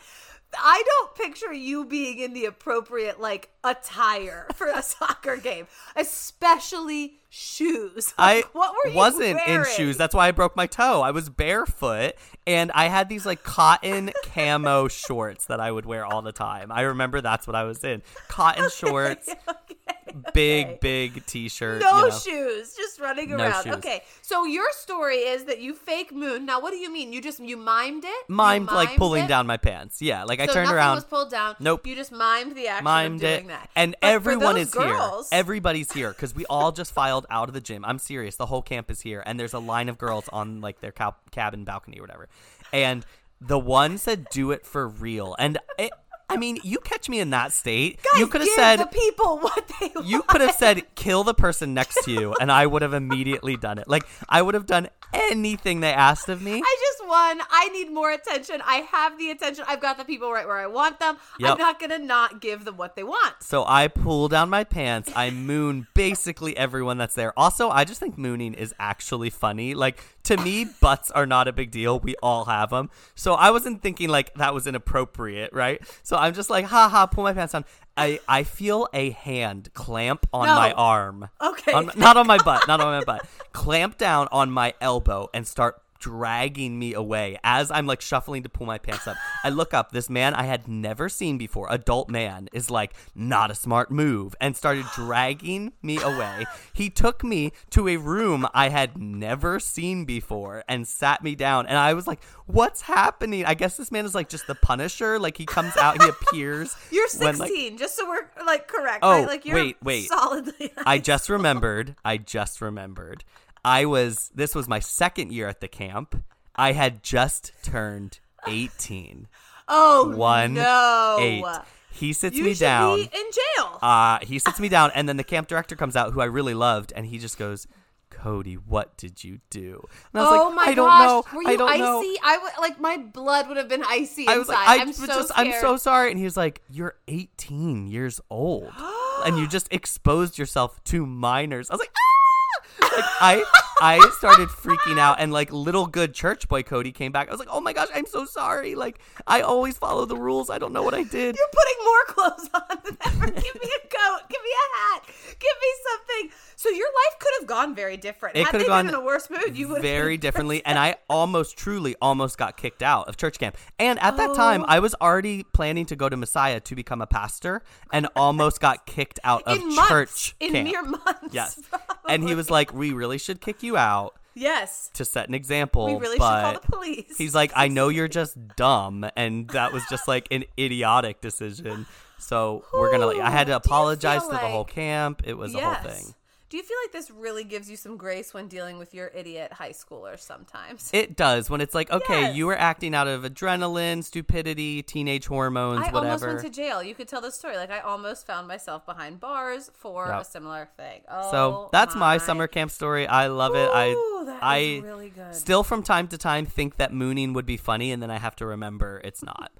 I don't picture you being in the appropriate, like, attire for a soccer game, especially shoes. I what were you wasn't in shoes. That's why I broke my toe. I was barefoot and I had these like cotton camo shorts that I would wear all the time. I remember that's what I was in. Cotton shorts, okay. Big, okay. big t shirt. No you know. shoes, just running No around. shoes. Okay, so your story is that you fake moon. Now, what do you mean? You just you mimed it? You Mimed like pulling it? down my pants. Yeah, like I turned around. was pulled down. Nope. You just mimed the action mimed of doing it that. and But everyone is girls, here everybody's here because we all just filed out of the gym i'm serious the whole camp is here and there's a line of girls on like their cab- cabin balcony or whatever and the one said do it for real and it, i mean you catch me in that state. Guys, you could have said the people what they want. you could have said kill the person next to you and i would have immediately done it. Like i would have done anything they asked of me. I just won. I need more attention. I have the attention. I've got the people right where I want them. Yep. I'm not gonna not give them what they want. So I pull down my pants. I moon basically everyone that's there. Also, I just think mooning is actually funny. Like to me, butts are not a big deal. We all have them. So I wasn't thinking like that was inappropriate, right? So I'm just like, ha ha, pull my pants down. I I feel a hand clamp on No. my arm. Okay. On- not on my butt. Not on my butt. Clamp down on my elbow and start dragging me away as I'm like shuffling to pull my pants up. I look up. This man I had never seen before, adult man, is like, not a smart move, and started dragging me away. He took me to a room I had never seen before and sat me down. And I was like, what's happening? I guess this man is like just the Punisher. Like he comes out, he appears. You're when, 16, like- just so we're like correct. Oh, right? Like you're wait, wait. solidly. I just remembered. I just remembered. I was. This was my second year at the camp. I had just turned eighteen. oh One no. eight. He sits You me down. be in jail. Uh, he sits me down, and then the camp director comes out, who I really loved, and he just goes, "Cody, what did you do?" And I was oh like, my "I don't gosh! know. Were you I don't icy? know." I like my blood would have been icy inside. I was like, I am was so just, scared. I'm so sorry. And he was like, You're 18 years old, and you just exposed yourself to minors. I was like, Ah! Like I, I started freaking out, and like little good church boy Cody came back. I was like, Oh my gosh, I'm so sorry. Like I always follow the rules. I don't know what I did. You're putting more clothes on than ever. give me a coat. Give me a hat. Give me something. So your life could have gone very different. It Had could they have gone been in a worse mood, you would very differently and i almost truly almost got kicked out of church camp and at that time Oh. i was already planning to go to messiah to become a pastor and almost got kicked out of in months, church in camp mere months. yes and he was like we really should kick you out yes. to set an example We really should call the police. he's like i know you're just dumb and that was just like an idiotic decision so we're gonna like i had to Ooh, you apologize to the whole camp it was a whole thing Do you feel like this really gives you some grace when dealing with your idiot high schoolers sometimes? It does when it's like, okay, Yes. you were acting out of adrenaline, stupidity, teenage hormones, I almost went to jail. You could tell the story. Like I almost found myself behind bars for Yep. a similar thing. Oh, so that's my. my summer camp story. I love it. I I really good. still from time to time think that mooning would be funny, and then I have to remember it's not.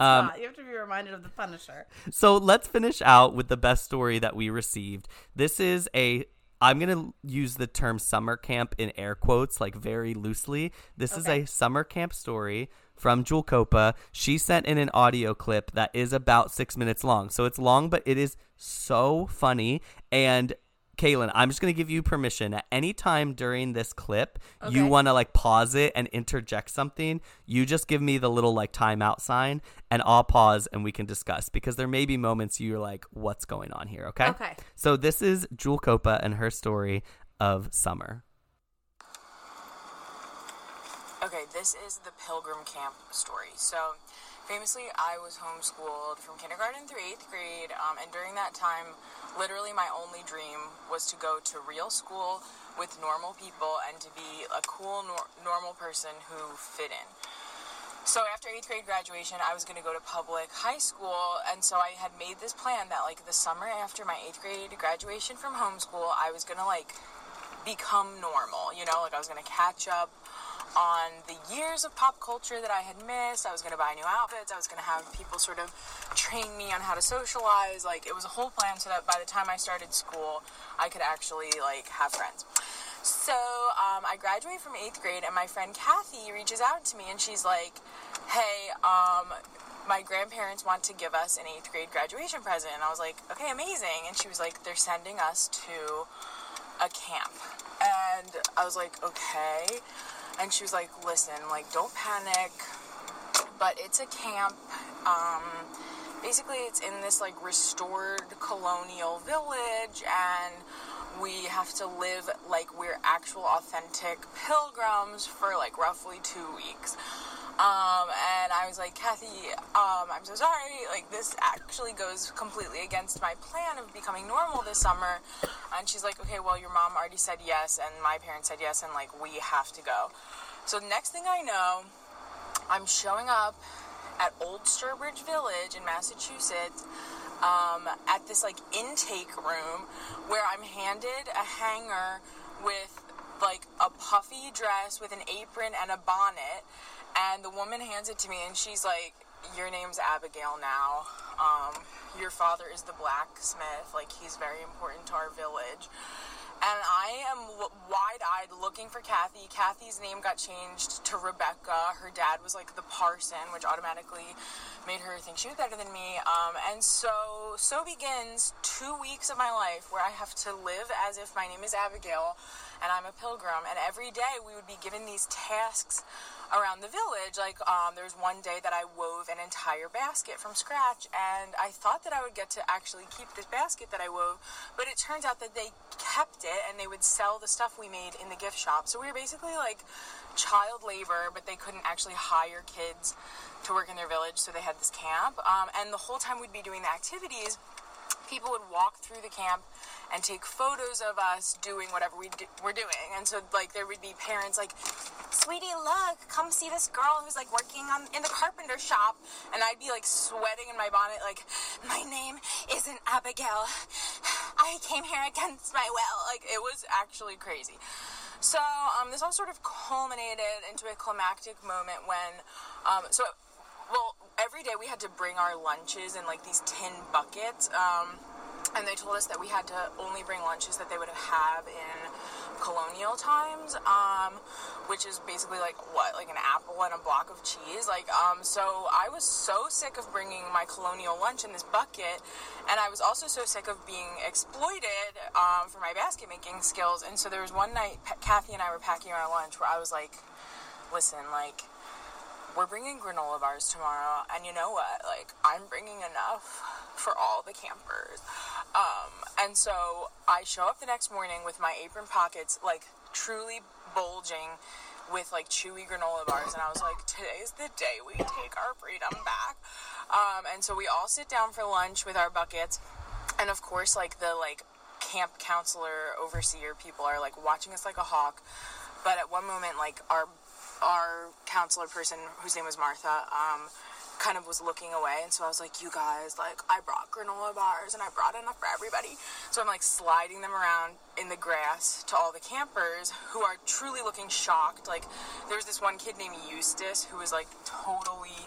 Um, you have to be reminded of the Punisher. so let's finish out with the best story that we received. This is a. I'm gonna use the term summer camp in air quotes, like very loosely. This is a summer camp story from Jewel Copa. She sent in an audio clip that is about six minutes long, so it's long, but it is so funny. And Kaylin, I'm just gonna give you permission at any time during this clip you want to like pause it and interject something. You just give me the little like timeout sign, and I'll pause and we can discuss because there may be moments you're like, "What's going on here?" Okay. Okay. So this is Jewel Copa and her story of summer. Okay, this is the Pilgrim Camp story. So, famously, I was homeschooled from kindergarten through eighth grade, um, and during that time, literally my only dream was to go to real school with normal people and to be a cool, nor- normal person who fit in. so after eighth grade graduation, I was going to go to public high school, and so I had made this plan that like the summer after my eighth grade graduation from homeschool, I was going to like become normal. You know, like I was going to catch up on the years of pop culture that I had missed. I was going to buy new outfits. I was going to have people sort of train me on how to socialize. Like it was a whole plan so that by the time I started school, I could actually like have friends. So um, I graduate from eighth grade, and my friend Kathy reaches out to me, and she's like, "Hey, um, my grandparents want to give us an eighth grade graduation present." And I was like, "Okay, amazing." And she was like, "They're sending us to a camp," and I was like, "Okay." And she was like, "Listen, like, don't panic, but it's a camp." Um, basically, it's in this like restored colonial village, and we have to live like we're actual authentic pilgrims for like roughly two weeks. Um, and I was like, Kathy, um, I'm so sorry. Like, this actually goes completely against my plan of becoming normal this summer. And she's like, okay, well, your mom already said yes, and my parents said yes, and like, we have to go. So, next thing I know, I'm showing up at Old Sturbridge Village in Massachusetts um, at this like intake room where I'm handed a hanger with like a puffy dress with an apron and a bonnet, and the woman hands it to me and she's like, "Your name's Abigail now. Um, your father is the blacksmith. Like he's very important to our village." And I am w- wide-eyed looking for Kathy. Kathy's name got changed to Rebecca. Her dad was like the parson, which automatically made her think she was better than me. Um, and so, so begins two weeks of my life where I have to live as if my name is Abigail and I'm a pilgrim. And every day we would be given these tasks around the village. Like, um, there was one day that I wove an entire basket from scratch, and I thought that I would get to actually keep this basket that I wove, but it turns out that they kept it and they would sell the stuff we made in the gift shop. So we were basically like child labor, but they couldn't actually hire kids to work in their village, so they had this camp. Um, and the whole time we'd be doing the activities, people would walk through the camp and take photos of us doing whatever we do, were doing. And so, like, there would be parents like, "Sweetie, look, come see this girl who's like working on in the carpenter shop." And I'd be like sweating in my bonnet, like, "My name isn't Abigail. I came here against my will." Like, it was actually crazy. So, um, this all sort of culminated into a climactic moment when, um, so, well, every day we had to bring our lunches in like these tin buckets. Um, and they told us that we had to only bring lunches that they would have had in colonial times, um, which is basically like what, like an apple and a block of cheese. Like, um, so I was so sick of bringing my colonial lunch in this bucket, and I was also so sick of being exploited um, for my basket making skills. And so there was one night, Pa- Kathy and I were packing our lunch, where I was like, "Listen, like." We're bringing granola bars tomorrow, and you know what? Like, I'm bringing enough for all the campers. Um, and so I show up the next morning with my apron pockets like truly bulging with like chewy granola bars, and I was like, today's the day we take our freedom back. Um, and so we all sit down for lunch with our buckets, and of course, like the like camp counselor overseer people are like watching us like a hawk. But at one moment, like our our counselor person, whose name was Martha, um, kind of was looking away and so I was like, you guys, like I brought granola bars and I brought enough for everybody. So I'm like sliding them around in the grass to all the campers who are truly looking shocked. Like there's this one kid named Eustace who was like totally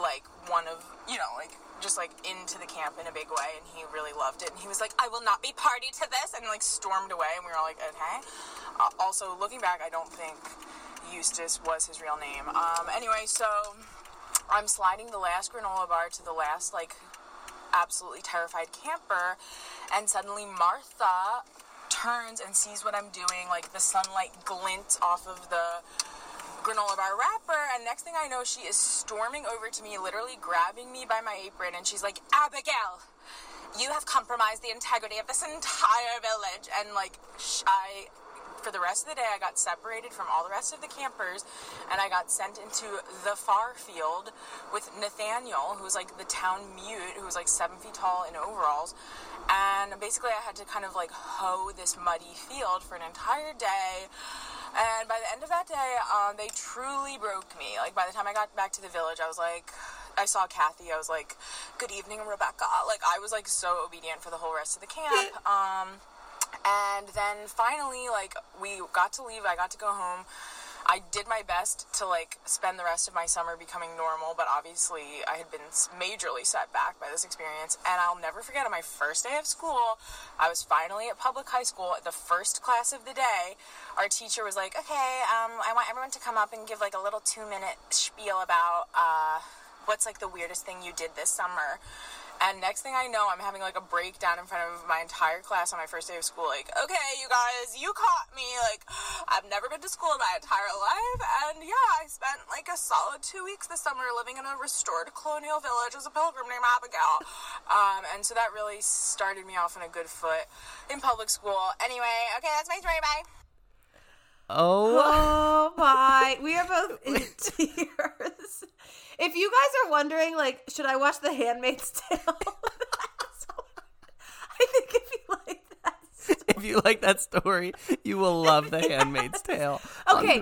like one of you know, like just like into the camp in a big way and he really loved it and he was like, I will not be party to this and like stormed away and we were all like, okay. Uh, also looking back, I don't think Eustace was his real name. Um, anyway, so I'm sliding the last granola bar to the last, like, absolutely terrified camper, and suddenly Martha turns and sees what I'm doing, like the sunlight glints off of the granola bar wrapper, and next thing I know, she is storming over to me, literally grabbing me by my apron, and she's like, Abigail! You have compromised the integrity of this entire village. And like, I for the rest of the day, I got separated from all the rest of the campers, and I got sent into the far field with Nathaniel, who was like the town mute, who was like seven feet tall in overalls. And basically, I had to kind of like hoe this muddy field for an entire day. And by the end of that day, um, they truly broke me. Like by the time I got back to the village, I was like, I saw Kathy. I was like, "Good evening, Rebecca." Like I was like so obedient for the whole rest of the camp. Um, and then finally, like we got to leave. I got to go home. I did my best to like spend the rest of my summer becoming normal, but obviously I had been majorly set back by this experience. And I'll never forget on my first day of school, I was finally at public high school, the first class of the day. Our teacher was like, "Okay, um, I want everyone to come up and give like a little two-minute spiel about uh, what's like the weirdest thing you did this summer." And next thing I know, I'm having like a breakdown in front of my entire class on my first day of school. Like, okay, you guys, you caught me. Like, I've never been to school in my entire life. And yeah, I spent like a solid two weeks this summer living in a restored colonial village as a pilgrim named Abigail. Um, and so that really started me off on a good foot in public school. Anyway, okay, that's my story. Bye. Oh, Oh my. We are both in tears. If you guys are wondering, like, should I watch The Handmaid's Tale? I think if you like that. if you like that story, you will love The Handmaid's Tale. Okay.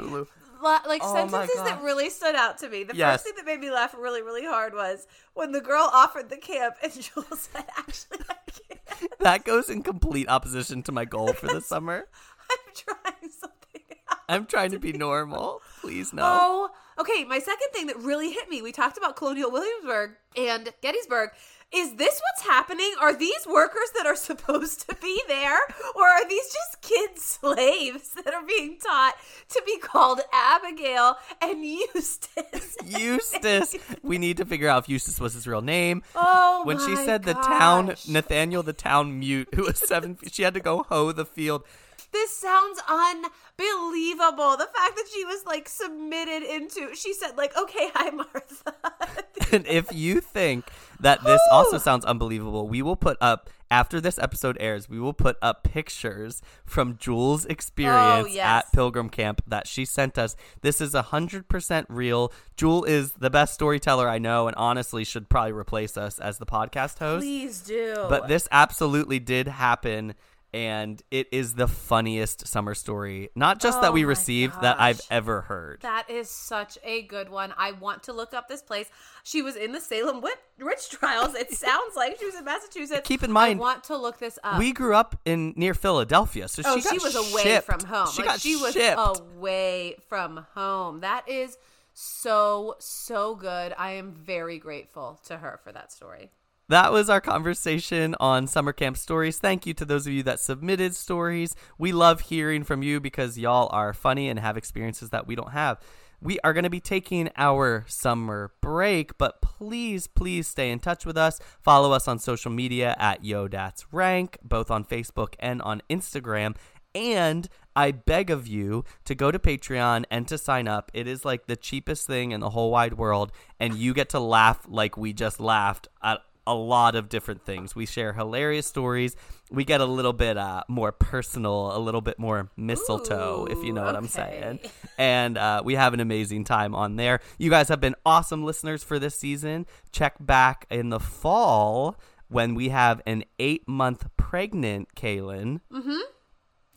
La- Like Oh sentences that really stood out to me. The Yes. first thing that made me laugh really, really hard was when the girl offered the camp and Jules said, "Actually, I can't. That goes in complete opposition to my goal for the summer. I'm trying something out." I'm trying to be normal. Please no. Oh, okay. My second thing that really hit me, we talked about Colonial Williamsburg and Gettysburg. Is this what's happening? Are these workers that are supposed to be there? Or are these just kid slaves that are being taught to be called Abigail and Eustace? Eustace. We need to figure out if Eustace was his real name. Oh, when she said the town. Nathaniel the town mute, who was seven, feet, she had to go hoe the field. This sounds unbelievable. The fact that she was like submitted into, she said, like, okay, hi, Martha. And if you think that this also sounds unbelievable, we will put up after this episode airs, we will put up pictures from Jules' experience Oh, yes. at Pilgrim Camp that she sent us. This is hundred percent real. Jewel is the best storyteller I know, and honestly should probably replace us as the podcast host. Please do. But this absolutely did happen. And it is the funniest summer story, not just that Oh we my received, that I've ever heard. That is such a good one. I want to look up this place. She was in the Salem wit- witch trials. It sounds like she was in Massachusetts. Keep in mind, I want to look this up. we grew up in near Philadelphia, so oh, she, got she was away shipped. from home. She like got she was shipped. away from home. That is so so good. I am very grateful to her for that story. That was our conversation on summer camp stories. Thank you to those of you that submitted stories. We love hearing from you because y'all are funny and have experiences that we don't have. We are going to be taking our summer break, but please, please stay in touch with us. Follow us on social media at Yo That's Rank, both on Facebook and on Instagram. And I beg of you to go to Patreon and to sign up. It is like the cheapest thing in the whole wide world, and you get to laugh like we just laughed at a lot of different things. We share hilarious stories. We get a little bit uh, more personal, a little bit more mistletoe, if you know what I'm saying. And uh, we have an amazing time on there. You guys have been awesome listeners for this season. Check back in the fall when we have an eight month pregnant Kaylin.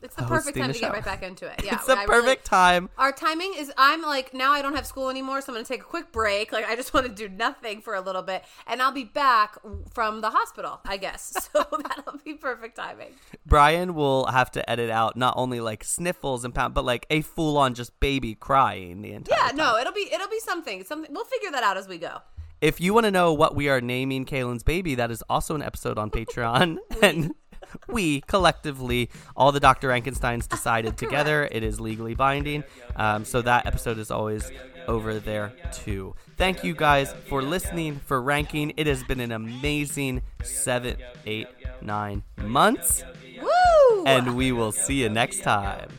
It's the perfect time to get show. right back into it. Yeah, it's the I really- perfect time. Our timing is I'm like now I don't have school anymore, so I'm gonna take a quick break. Like I just want to do nothing for a little bit, and I'll be back from the hospital, I guess. So that'll be perfect timing. Brian will have to edit out not only like sniffles and pound, but like a full on just baby crying the entire Yeah, time. no, it'll be it'll be something. Something we'll figure that out as we go. If you want to know what we are naming Kaylin's baby, that is also an episode on Patreon. and we collectively, all the Dr. Rankensteins decided together. It is legally binding. Um, so that episode is always over there too. Thank you guys for listening, for ranking. It has been an amazing seven, eight, nine months. Woo! And we will see you next time.